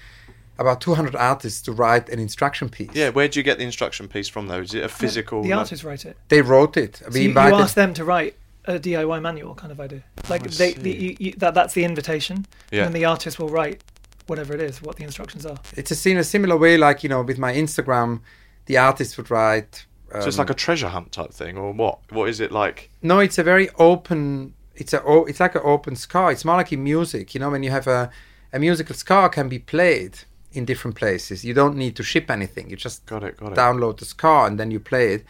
about 200 artists to write an instruction piece. Yeah, where do you get the instruction piece from though? Is it a physical? The like- artists write it. They wrote it. So we you, you invited. ask them to write a DIY manual kind of idea. Like they, the, you, you, that that's the invitation, Yeah. and then the artist will write whatever it is, what the instructions are. it's a, in a similar way, like you know, with my Instagram, the artist would write. Um, So it's like a treasure hunt type thing, or what? What is it like? No, it's a very open. It's a. o- It's like an open score. It's more like in music. You know, when you have a, a musical score can be played in different places. You don't need to ship anything. You just Got it, got it. download the score and then you play it.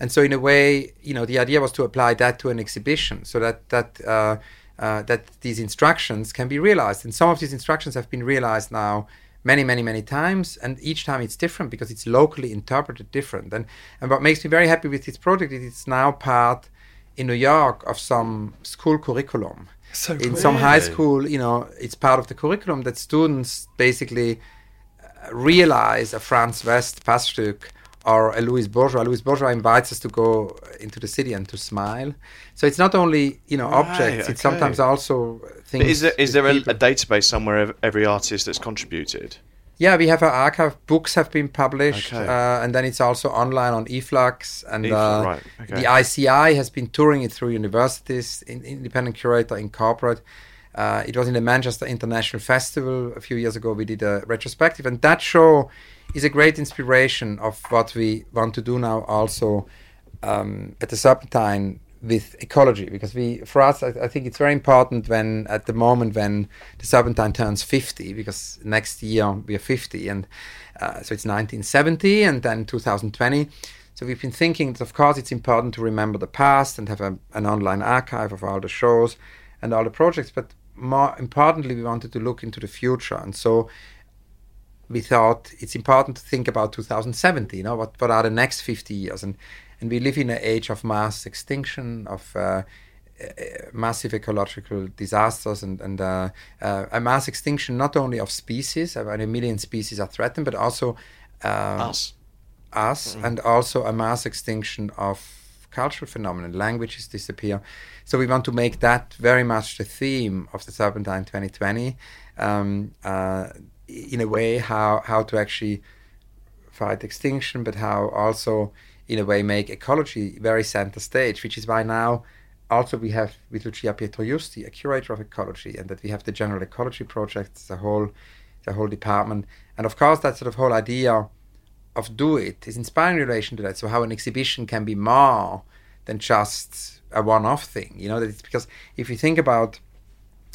And so, in a way, you know, the idea was to apply that to an exhibition, so that that uh, uh, that these instructions can be realized. And some of these instructions have been realized now many, many, many times, and each time it's different because it's locally interpreted different. And and what makes me very happy with this project is it's now part in New York of some school curriculum. So in cool. some high school, you know, it's part of the curriculum that students basically uh, realize a Franz West Passstück or a Louise Bourgeois. Louise Bourgeois invites us to go into the city and to smile. So it's not only you know Right, objects; it's sometimes also things. But is there is there a, a database somewhere of every artist that's contributed? Yeah, we have our archive. Books have been published, Okay. uh, and then it's also online on eFlux. And eFlux, uh, right, okay. the ICI has been touring it through universities, in, independent curator in corporate. Uh, it was in the Manchester International Festival a few years ago. We did a retrospective, and that show is a great inspiration of what we want to do now. Also um, at the Serpentine with ecology, because we, for us, I, I think it's very important when at the moment when the Serpentine turns 50, because next year we are 50, and uh, so it's 1970 and then 2020. So we've been thinking that, of course, it's important to remember the past and have a, an online archive of all the shows and all the projects, but more importantly, we wanted to look into the future. And so we thought it's important to think about 2070. You know, what what are the next 50 years? And and we live in an age of mass extinction, of uh, uh, massive ecological disasters, and and uh, uh, a mass extinction not only of species, about a million species are threatened, but also um, Us. us, and also a mass extinction of cultural phenomenon. Languages disappear. So we want to make that very much the theme of the Serpentine 2020. Um, uh, in a way, how how to actually fight extinction, but how also in a way make ecology very center stage. Which is why now also we have with Lucia Pietroiusti a curator of ecology, and that we have the general ecology project, the whole the whole department, and of course that sort of whole idea of do it is inspiring in relation to that. So how an exhibition can be more than just a one-off thing. You know that it's because if you think about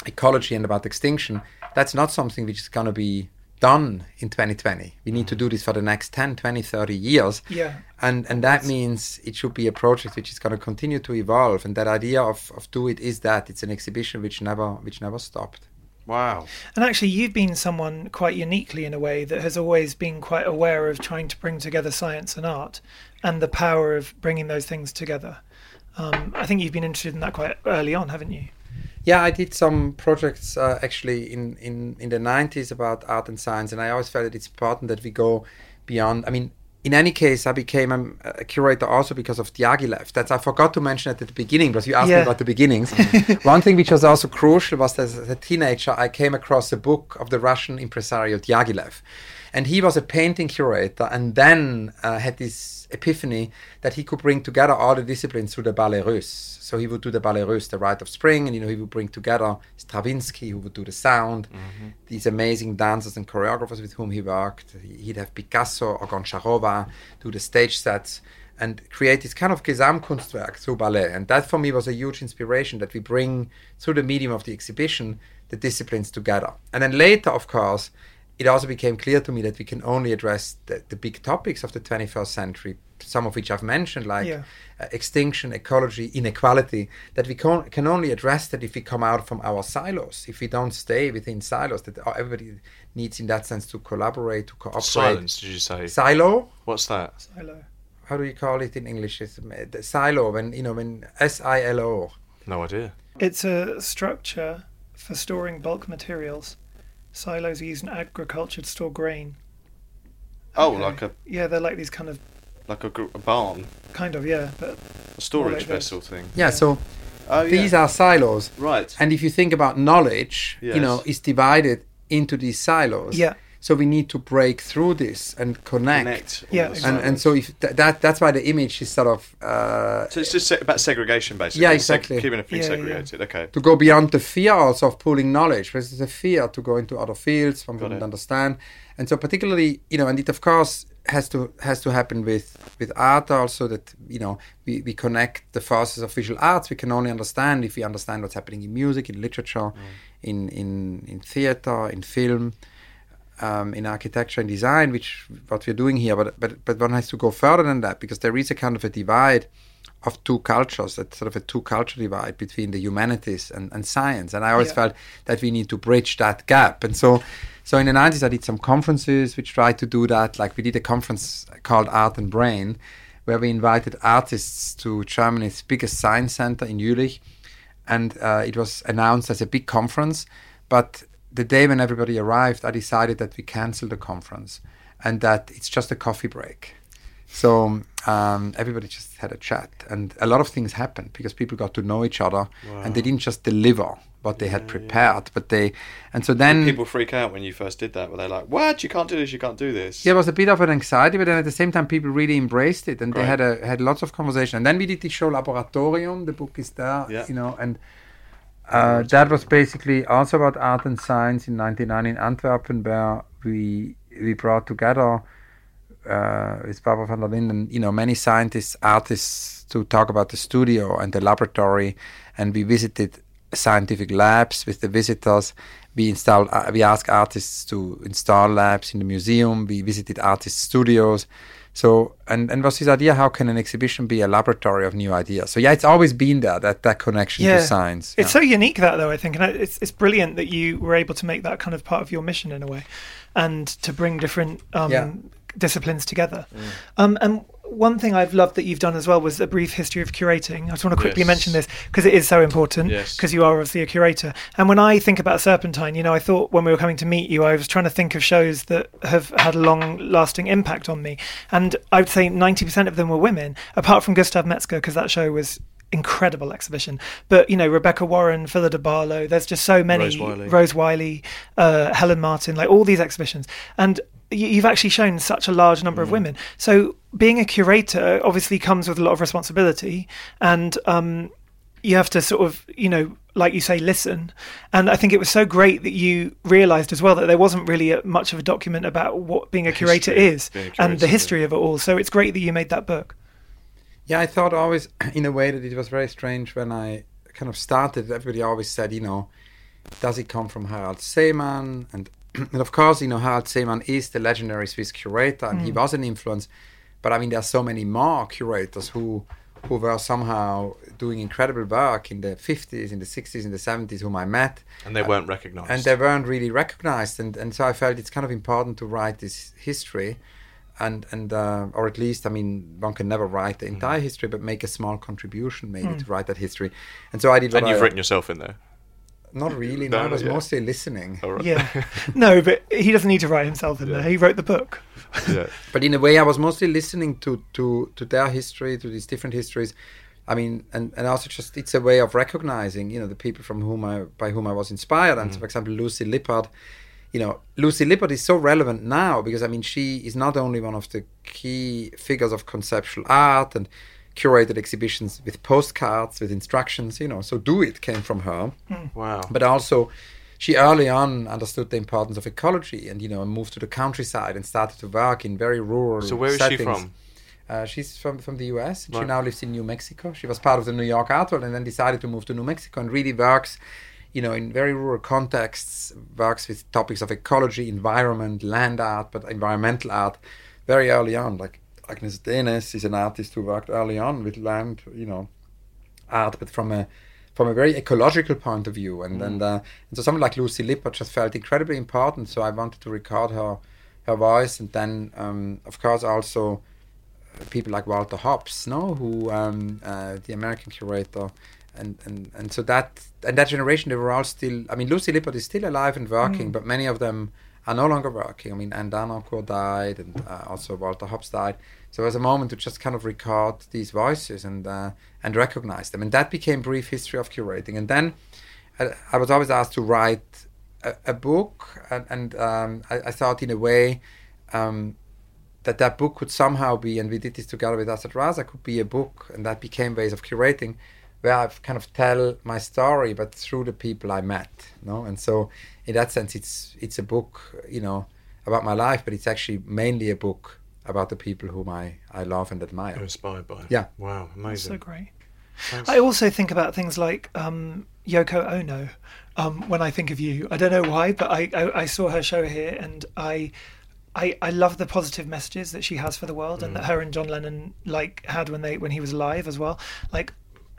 ecology and about extinction, that's not something which is going to be done in 2020. We need to do this for the next 10, 20, 30 years. Yeah. And and that means it should be a project which is going to continue to evolve. And that idea of, of do it is that it's an exhibition which never which never stopped. Wow. And actually, you've been someone quite uniquely in a way that has always been quite aware of trying to bring together science and art and the power of bringing those things together. Um, I think you've been interested in that quite early on, haven't you? Yeah, I did some projects uh, actually in, in, in the 90s about art and science, and I always felt that it's important that we go beyond. I mean, in any case, I became a, a curator also because of Diaghilev. That I forgot to mention at the beginning, because you asked me about the beginnings. [laughs] One thing which was also crucial was that as a teenager, I came across a book of the Russian impresario Diaghilev. And he was a painting curator and then uh, had this epiphany that he could bring together all the disciplines through the ballet russe. So he would do the ballet russe, the rite of spring, and you know he would bring together Stravinsky, who would do the sound, these amazing dancers and choreographers with whom he worked. He'd have Picasso or Goncharova do the stage sets and create this kind of Gesamtkunstwerk through ballet. And that for me was a huge inspiration that we bring through the medium of the exhibition the disciplines together. And then later, of course, it also became clear to me that we can only address the, the big topics of the 21st century, some of which I've mentioned, like Yeah. uh, extinction, ecology, inequality, that we can, can only address that if we come out from our silos, if we don't stay within silos, that everybody needs, in that sense, to collaborate, to cooperate. Silence, did you say? Silo? What's that? Silo. How do you call it in English? It's, the silo, when, you know, when S I L O. No idea. It's a structure for storing bulk materials. Silos are used in agriculture to store grain. Oh, Okay. like a Yeah, they're like these kind of, like a, gr- a barn, kind of, yeah. But a storage like vessel thing. Yeah, so Oh, yeah. these are silos. right. And if you think about knowledge, you know, it's divided into these silos. Yeah. So we need to break through this and connect. Connect. Yeah, the exactly. And, and so if th- that that's why the image is sort of uh, So it's just se- about segregation, basically. Yeah, Seg- exactly. keeping everything Yeah, yeah. segregated. Okay. to go beyond the fear also of pooling knowledge. Because there's a fear to go into other fields one Got wouldn't understand. And so particularly, you know, and it of course has to has to happen with with art also that you know we, we connect the forces of visual arts. We can only understand if we understand what's happening in music, in literature, in in in theater, in film. Um, in architecture and design, which what we're doing here, but but but one has to go further than that because there is a kind of a divide of two cultures, that sort of a two culture divide between the humanities and, and science. And I always Yeah. felt that we need to bridge that gap. And so so in the nineties I did some conferences which tried to do that. Like we did a conference called Art and Brain, where we invited artists to Germany's biggest science center in Jülich. And uh, it was announced as a big conference, but the day when everybody arrived, I decided that we cancel the conference and that it's just a coffee break. So um, everybody just had a chat, and a lot of things happened because people got to know each other, and they didn't just deliver what they had prepared, but they, and so then People freak out when you first did that. Were they like, "What? You can't do this. You can't do this." yeah, it was a bit of an anxiety, but then at the same time, people really embraced it, and they had a had lots of conversation. And then we did the show Laboratorium. The book is there, Yeah. you know, and uh, that was basically also about art and science in '99 in Antwerpen, where we we brought together uh, with Barbara Vanderlinden, you know, many scientists, artists to talk about the studio and the laboratory, and we visited scientific labs with the visitors. We installed, uh, we asked artists to install labs in the museum. We visited artists' studios. So and and was this idea? How can an exhibition be a laboratory of new ideas? So yeah, it's always been there that that connection to science. It's yeah. so unique that though I think, and it's it's brilliant that you were able to make that kind of part of your mission in a way, and to bring different um, Yeah. disciplines together. Um, and one thing I've loved that you've done as well was a brief history of curating. I just want to quickly Yes. mention this because it is so important Yes. because you are obviously a curator. And when I think about Serpentine, you know, I thought when we were coming to meet you, I was trying to think of shows that have had a long lasting impact on me. And I would say 90% of them were women, apart from Gustav Metzger, because that show was incredible exhibition. But, you know, Rebecca Warren, Phyllida Barlow, there's just so many. Rose Wiley. Rose Wiley, uh, Helen Marten, like all these exhibitions. And you've actually shown such a large number Mm. of women. So being a curator obviously comes with a lot of responsibility and um, you have to sort of, you know, like you say, listen. And I think it was so great that you realised as well that there wasn't really a, much of a document about what being a curator History, is being a and the history of it all. So it's great that you made that book. Yeah, I thought always [clears throat] in a way that it was very strange when I kind of started. Everybody always said, you know, does it come from Harald Seemann? And [clears throat] and of course, you know, Harald Seemann is the legendary Swiss curator, and he mm. was an influence. But I mean, there are so many more curators who who were somehow doing incredible work in the 50s, in the 60s, in the 70s, whom I met. And they weren't recognised. And they weren't really recognized. And, and so I felt it's kind of important to write this history. And, and uh, or at least, I mean, one can never write the mm. entire history, but make a small contribution maybe to mm. write that history. And so I did and you've I- written yourself in there. Not really, No, no, I was yeah. mostly listening. All right. Yeah. [laughs] no, but he doesn't need to write himself in there. He wrote the book. yeah. [laughs] but in a way i was mostly listening to to to their history to these different histories i mean and and also just it's a way of recognizing you know the people from whom i by whom i was inspired and mm. for example lucy lippard you know lucy lippard is so relevant now because i mean she is not only one of the key figures of conceptual art and curated exhibitions with postcards with instructions you know so do it came from her Wow. but also she early on understood the importance of ecology and you know moved to the countryside and started to work in very rural So where is settings. she from? Uh, she's from from the US. and She now lives in New Mexico. She was part of the New York Art World and then decided to move to New Mexico and really works, you know, in very rural contexts. Works with topics of ecology, environment, land art, but environmental art very early on. Like Agnes Denes is an artist who worked early on with land, you know, art, but from a from a very ecological point of view. And and, uh, and so someone like Lucy Lippard just felt incredibly important. So I wanted to record her her voice, and then um, of course also uh, people like Walter Hopps, no, who um, uh, the American curator. And, and and so that and that generation they were all still I mean Lucy Lippard is still alive and working but many of them are no longer working I mean Anne d'Harnoncourt died and uh, also Walter Hopps died so it was a moment to just kind of record these voices and uh, and recognize them. And that became brief history of curating. And then I, I was always asked to write a, a book. And, and um, I, I thought in a way um, that that book could somehow be, and we did this together with Asad Raza, could be a book, and that became Ways of Curating, where I kind of tell my story, but through the people I met, no? And so, in that sense, it's it's a book, you know, about my life, but it's actually mainly a book about the people whom I, I love and admire. You're inspired by. Yeah. Wow. Amazing. So great. Thanks. I also think about things like um, Yoko Ono um, when I think of you. I don't know why, but I, I, I saw her show here and I. I, I love the positive messages that she has for the world and that her and John Lennon like had when they when he was alive as well. Like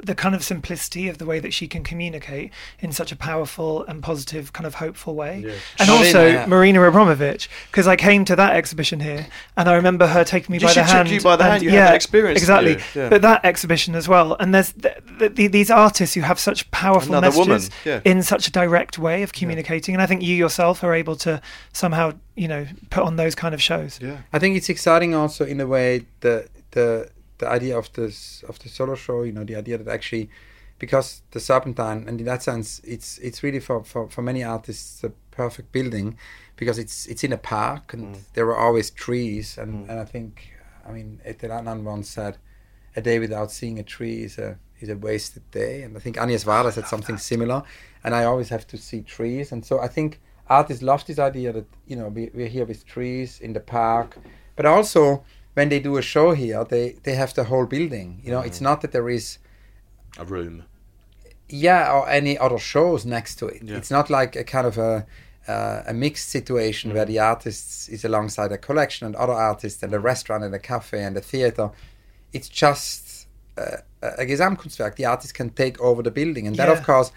the kind of simplicity of the way that she can communicate in such a powerful and positive kind of hopeful way. And Marina, also yeah. Marina Abramovic because I came to that exhibition here and I remember her taking me Yeah, by she the hand. you by the and- hand, you had experience, Exactly. you? Yeah. But that exhibition as well. And there's th- th- th- these artists who have such powerful Another messages yeah. in such a direct way of communicating. And I think you yourself are able to somehow, you know, put on those kind of shows. Yeah. I think it's exciting also in the way the the the idea of this of the solo show. You know, the idea that actually because the Serpentine, and in that sense, it's it's really for, for, for many artists the perfect building because it's it's in a park and there are always trees and, and I think I mean Etel Adnan once said a day without seeing a tree is a is a wasted day. And I think Agnes Varda said something similar. And I always have to see trees. And so I think artists love this idea that you know we, we're here with trees in the park. But also when they do a show here they they have the whole building you know it's not that there is A room. yeah or any other shows next to it Yeah. it's not like a kind of a uh, a mixed situation where the artist is alongside a collection and other artists and a restaurant and a cafe and a theater. It's just uh, a Gesamtkunstwerk. The artist can take over the building, and that, of course,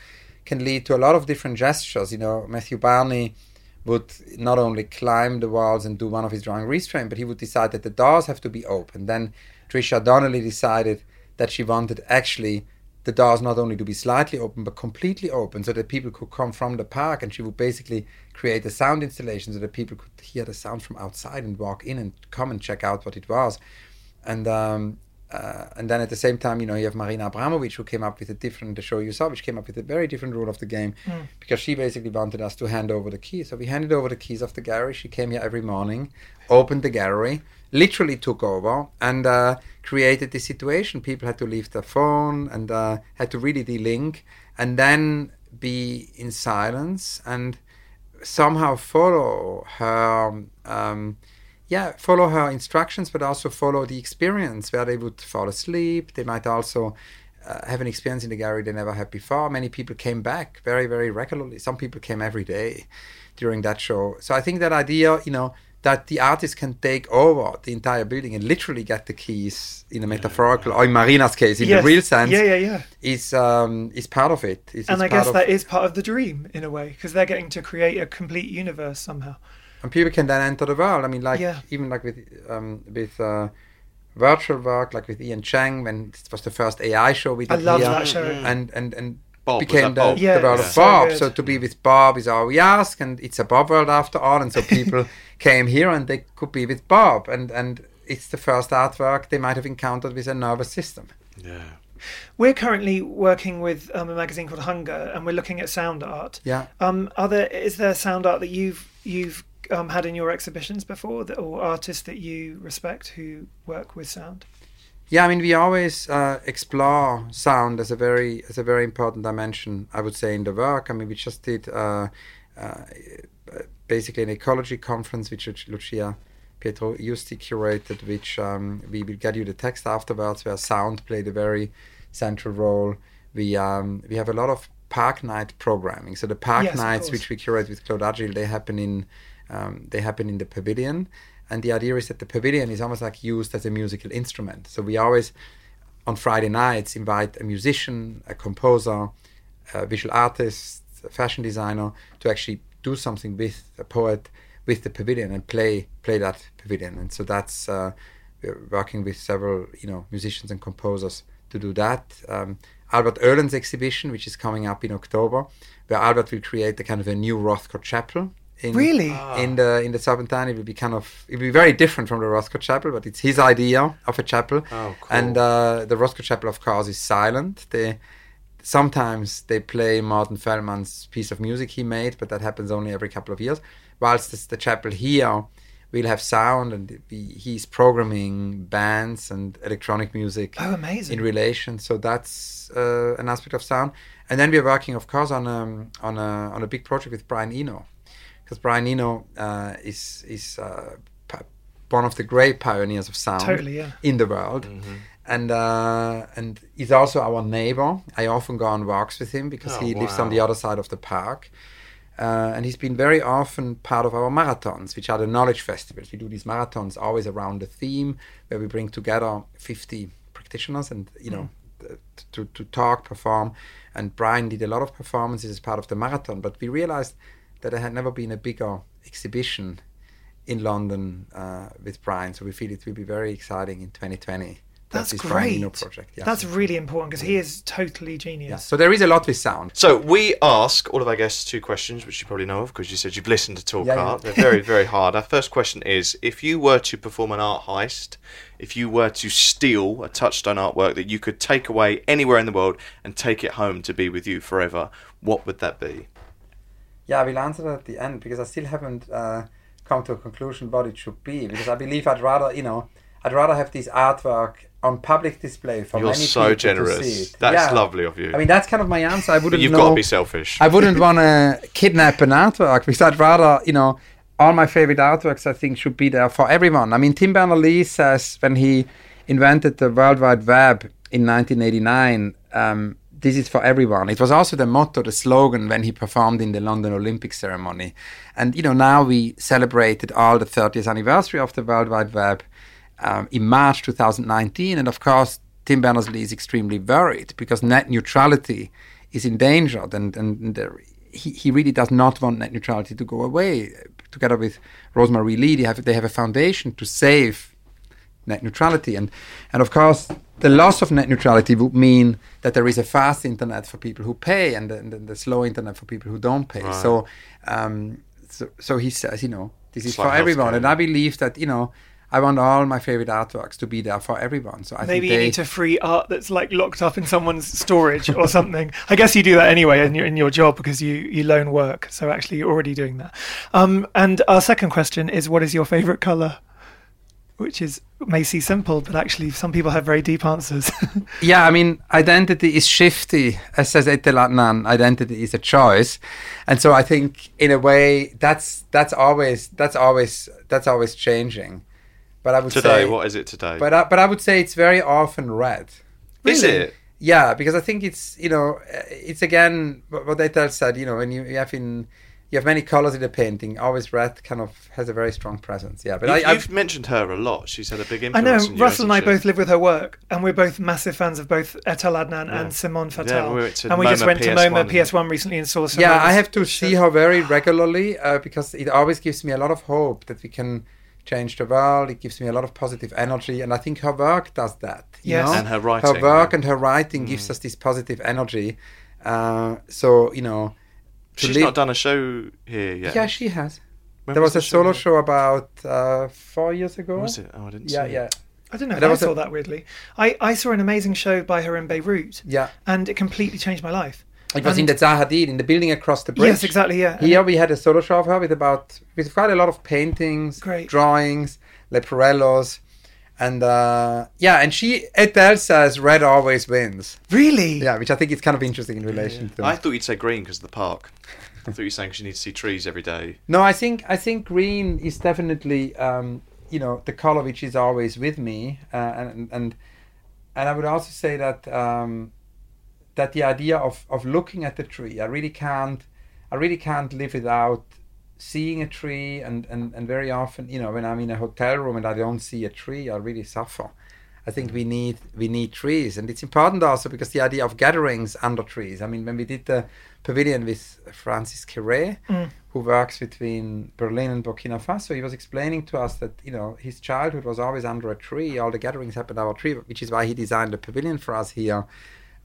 can lead to a lot of different gestures. You know, Matthew Barney would not only climb the walls and do one of his drawing restraint, but he would decide that the doors have to be open. Then Trisha Donnelly decided that she wanted actually the doors not only to be slightly open but completely open so that people could come from the park and she would basically create a sound installation so that people could hear the sound from outside and walk in and come and check out what it was and um, uh, and then at the same time, you know, you have Marina Abramovic who came up with a different, the show you saw, which came up with a very different rule of the game because she basically wanted us to hand over the keys. So we handed over the keys of the gallery. She came here every morning, opened the gallery, literally took over and uh, created this situation. People had to leave their phone and uh, had to really de-link and then be in silence and somehow follow her um, yeah follow her instructions but also follow the experience where they would fall asleep they might also uh, have an experience in the gallery they never had before many people came back very very regularly some people came every day during that show so i think that idea you know that the artist can take over the entire building and literally get the keys in a metaphorical or in marina's case in Yes. the real sense Yeah, yeah, yeah. is um is part of it Is- and is I guess of- that is part of the dream in a way because they're getting to create a complete universe somehow. And people can then enter the world. I mean, like Yeah. even like with um, with uh, virtual work, like with Ian Cheng, when it was the first AI show we I did love here, that show. and and and Bob, became the, Bob? Yeah, the world it's of Bob. good. So to be with Bob is all we ask, and it's a Bob world after all. And so [laughs] people came here and they could be with Bob, and and it's the first artwork they might have encountered with a nervous system. Yeah. We're currently working with um, a magazine called Hunger, and we're looking at sound art. Yeah. Um, are there is there sound art that you've you've um, had in your exhibitions before, that, or artists that you respect who work with sound? Yeah, I mean, we always uh, explore sound as a very as a very important dimension. I would say in the work. I mean, we just did uh, uh, basically an ecology conference, which Lucia Pietroiusti curated, which um, we will get you the text afterwards, where sound played a very central role. We um, we have a lot of park night programming. So the park Yes, nights, which we curate with Claude Adjil, they happen in um, they happen in the pavilion. And the idea is that the pavilion is almost like used as a musical instrument. So we always, on Friday nights, invite a musician, a composer, a visual artist, a fashion designer to actually do something with a poet with the pavilion and play play that pavilion. And so that's uh, we're working with several you know musicians and composers to do that. Um, Albert Oehlen's exhibition, which is coming up in October, where Albert will create a kind of a new Rothko chapel. In, Really? in the in the Serpentine, it will be kind of it will be very different from the Rothko chapel, but it's his idea of a chapel. Oh, cool. And uh, the Rothko chapel, of course, is silent. They sometimes they play Morton Feldman's piece of music he made, but that happens only every couple of years. Whilst this, the chapel here will have sound, and we, he's programming bands and electronic music Oh, amazing! in relation. So that's uh, an aspect of sound. And then we're working, of course, on a on a on a big project with Brian Eno, because Brian Eno uh, is is uh, one of the great pioneers of sound Totally, yeah. in the world. And uh, and he's also our neighbor. I often go on walks with him because Oh, he lives on the other side of the park. Uh, and he's been very often part of our marathons, which are the knowledge festivals. We do these marathons always around a theme where we bring together 50 practitioners and, you know, th- to, to talk, perform. And Brian did a lot of performances as part of the marathon. But we realized that there had never been a bigger exhibition in London uh, with Brian. So we feel it will be very exciting in 2020. That's this Brian great. Eno project. Yeah. That's really important because he is totally genius. yeah. So there is a lot with sound. So we ask all of our guests two questions, which you probably know of because you said you've listened to Talk Yeah, yeah. Art. They're very, very hard. Our first question is: If you were to perform an art heist, if you were to steal a touchstone artwork that you could take away anywhere in the world and take it home to be with you forever, what would that be? Yeah, we'll answer that at the end because I still haven't uh, come to a conclusion what it should be. Because I believe I'd rather, you know, I'd rather have this artwork on public display for You're many so people generous. to see it. That's Yeah. lovely of you. I mean, that's kind of my answer. I wouldn't you've know. got to be selfish. I wouldn't want to kidnap an artwork because I'd rather, you know, all my favorite artworks I think should be there for everyone. I mean, Tim Berners-Lee says when he invented the World Wide Web in 1989, um, this is for everyone. It was also the motto, the slogan when he performed in the London Olympic ceremony. And you know, now we celebrated all the 30th anniversary of the World Wide Web um, in March 2019, and of course, Tim Berners Lee is extremely worried because net neutrality is endangered, and and the, he he really does not want net neutrality to go away. Together with Rosemary Leith, they have they have a foundation to save net neutrality. And, and of course, the loss of net neutrality would mean that there is a fast internet for people who pay and the, the, the slow internet for people who don't pay. Right. So, um, so, so he says, you know, this is It's for everyone. healthcare. And I believe that, you know, I want all my favorite artworks to be there for everyone. So I Maybe think you need to free art that's like locked up in someone's storage or something. [laughs] I guess you do that anyway in your in your job because you you loan work. So actually, you're already doing that. Um, and our second question is, what is your favorite color? Which is may seem simple, but actually, some people have very deep answers. [laughs] Yeah, I mean, identity is shifty. As says Etel Adnan, identity is a choice, and so I think, in a way, that's that's always that's always that's always changing. But I would Today, say, what is it today? But I, but I would say it's very often red. Is Really? it? Yeah, because I think it's you know uh, it's again what what Etel said. You know, when you, you have in you have many colors in the painting, always red kind of has a very strong presence. Yeah, but you, I, have I've, mentioned her a lot. She's had a big impact. I know on you, Russell and I she? both live with her work, and we're both massive fans of both Etel Adnan Yeah. and Simone Yeah, Fattal. we went to and we just went to PS1 MoMA PS1 recently and saw some. yeah, I have to sh- see her very regularly uh, because it always gives me a lot of hope that we can change the world. It gives me a lot of positive energy, and I think her work does that. you Yes. know? And her writing, her work yeah. and her writing gives us this positive energy. Uh, so you know, to She's live- not done a show here yet. Yeah, she has. When there was, the a solo here? show about uh, four years ago. Was it? Oh, I didn't Yeah, see yeah. it. I don't know. If There I was a- saw that weirdly. I, I saw an amazing show by her in Beirut. Yeah. and it completely changed my life. It was in the Zaha Hadid, in the building across the bridge. Yes, exactly. Yeah. Here we had a solo show of her with about with quite a lot of paintings, Great. drawings, leporellos, and uh, yeah, and she Etel says red always wins. really? Yeah, which I think is kind of interesting in relation to. I thought you'd say green because of the park. I thought you were saying because you need to see trees every day. No, I think I think green is definitely um, you know the color which is always with me, uh, and and and I would also say that um, that the idea of of looking at the tree, I really can't I really can't live without seeing a tree, and and and very often you know when I'm in a hotel room and I don't see a tree, I really suffer. I think we need we need trees, and it's important also because the idea of gatherings under trees. I mean, when we did the pavilion with Francis Kéré, who works between Berlin and Burkina Faso, he was explaining to us that you know his childhood was always under a tree. All the gatherings happened under a tree, which is why he designed the pavilion for us here.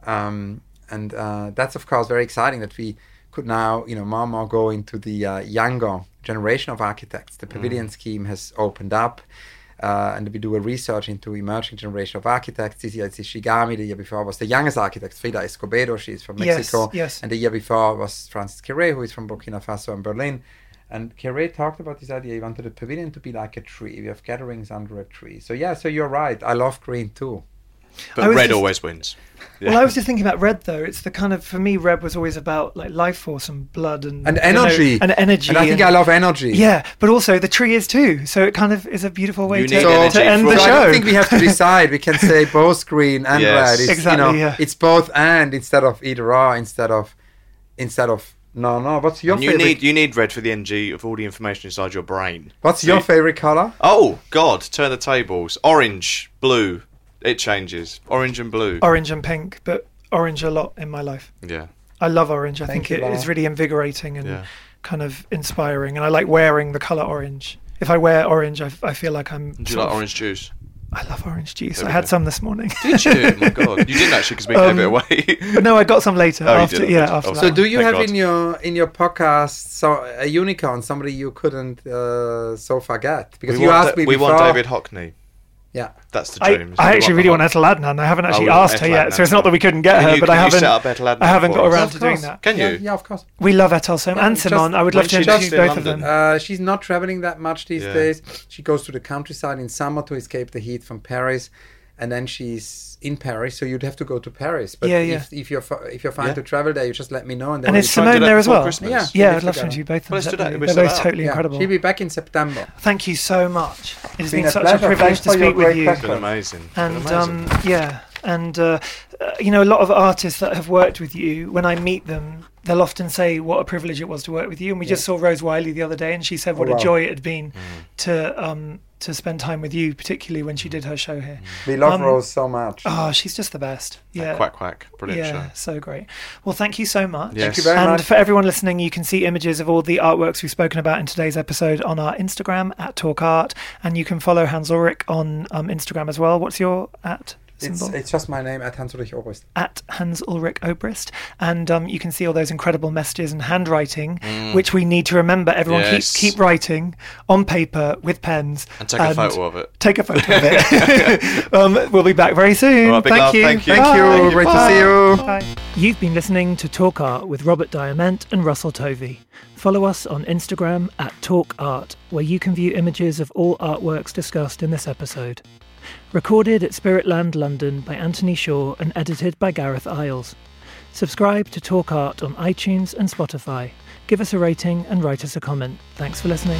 Um, and uh, that's of course very exciting that we could now you know more and more go into the uh, younger generation of architects. The pavilion scheme has opened up. Uh, and we do a research into emerging generation of architects. This year it's Ishigami. The year before was the youngest architect, Frida Escobedo. She's from Mexico. yes. And the year before was Francis Kere, who is from Burkina Faso and Berlin. And Kere talked about this idea. He wanted the pavilion to be like a tree. We have gatherings under a tree. So yeah, so you're right. I love green too. But red just- always wins. Well, I was just thinking about red though. It's the kind of for me, red was always about like life force and blood and And you know, energy. and energy. And I think I love energy. Yeah, but also the tree is too. So it kind of is a beautiful way You to, So- to end the show. I don't think we have to decide. We can [laughs] say both green and Yes. red. It's, Exactly, You know, yeah. It's both and instead of either or. Instead of instead of no no. What's your And you favorite? need you need red for the NG of all the information inside your brain. what's So your you- favorite color? Oh God! Turn the tables. Orange, blue. It changes. Orange and blue. orange and pink, but orange a lot in my life. yeah. I love orange. I Thank think you, it is Lara. really invigorating and Yeah. kind of inspiring. And I like wearing the color orange. If I wear orange, I feel like I'm. Do you sort like of- orange juice? I love orange juice. I had go. some this morning. Did you? oh my God! You didn't actually because we Um, gave it away. but [laughs] no, I got some later. Oh, you after, yeah, Oh, after so that. So do you Thank have God. in your in your podcast so a unicorn, somebody you couldn't uh, so far get? Because we you asked Da- me we before. want David Hockney. Yeah. That's the I, dream. I actually really want Etel Adnan. I haven't actually we want asked her Etel yet, so it's not that we couldn't get Can her, you- but I haven't. set up I haven't got around to doing that. Can you? yeah, of course. We love Etel so and Simon. I would love to she's introduce just in both of them. Uh, she's not traveling that much these Yeah. days. She goes to the countryside in summer to escape the heat from Paris, and then she's in Paris. So you'd have to go to Paris. But Yeah, yeah. If, if you're fi- if you're fine Yeah. to travel there, you just let me know. And, then And is try and do Simone there as well? Christmas. Yeah. Yeah, I'd love to together. interview both of. Well, let's do that. They're both totally Yeah, incredible. She'll be back in September. Thank you so much. It has been been a such pleasure. a privilege Thanks to speak with you. It's Been amazing. Been And amazing. um, yeah, And uh, uh, you know, a lot of artists that have worked with you, when I meet them, they'll often say what a privilege it was to work with you. And we just saw Rose Wiley the other day, and she said what Oh, wow. a joy it had been to um, to spend time with you, particularly when she did her show here. We love Um, Rose so much. Oh, she's just the best. Yeah. Quack quack, brilliant yeah, show. so great. Well, thank you so much. Yes. Thank you very and much. And for everyone listening, you can see images of all the artworks we've spoken about in today's episode on our Instagram at Talk Art, and you can follow Hans Ulrich on um, Instagram as well. What's your at It's, symbol? it's just my name at Hans Ulrich Obrist. at Hans Ulrich Obrist, and um, you can see all those incredible messages and handwriting, Mm. which we need to remember. Everyone Yes. keep keep writing on paper with pens And take a photo of it. Take a photo of it. [laughs] [laughs] um, we'll be back very soon. All right, big thank, love, you. thank you. Thank Bye. you. Great to Bye. see you. Bye. You've been listening to Talk Art with Robert Diament and Russell Tovey. Follow us on Instagram at Talk Art, where you can view images of all artworks discussed in this episode. Recorded at Spiritland London by Anthony Shaw and edited by Gareth Isles. Subscribe to Talk Art on iTunes and Spotify. Give us a rating and write us a comment. Thanks for listening.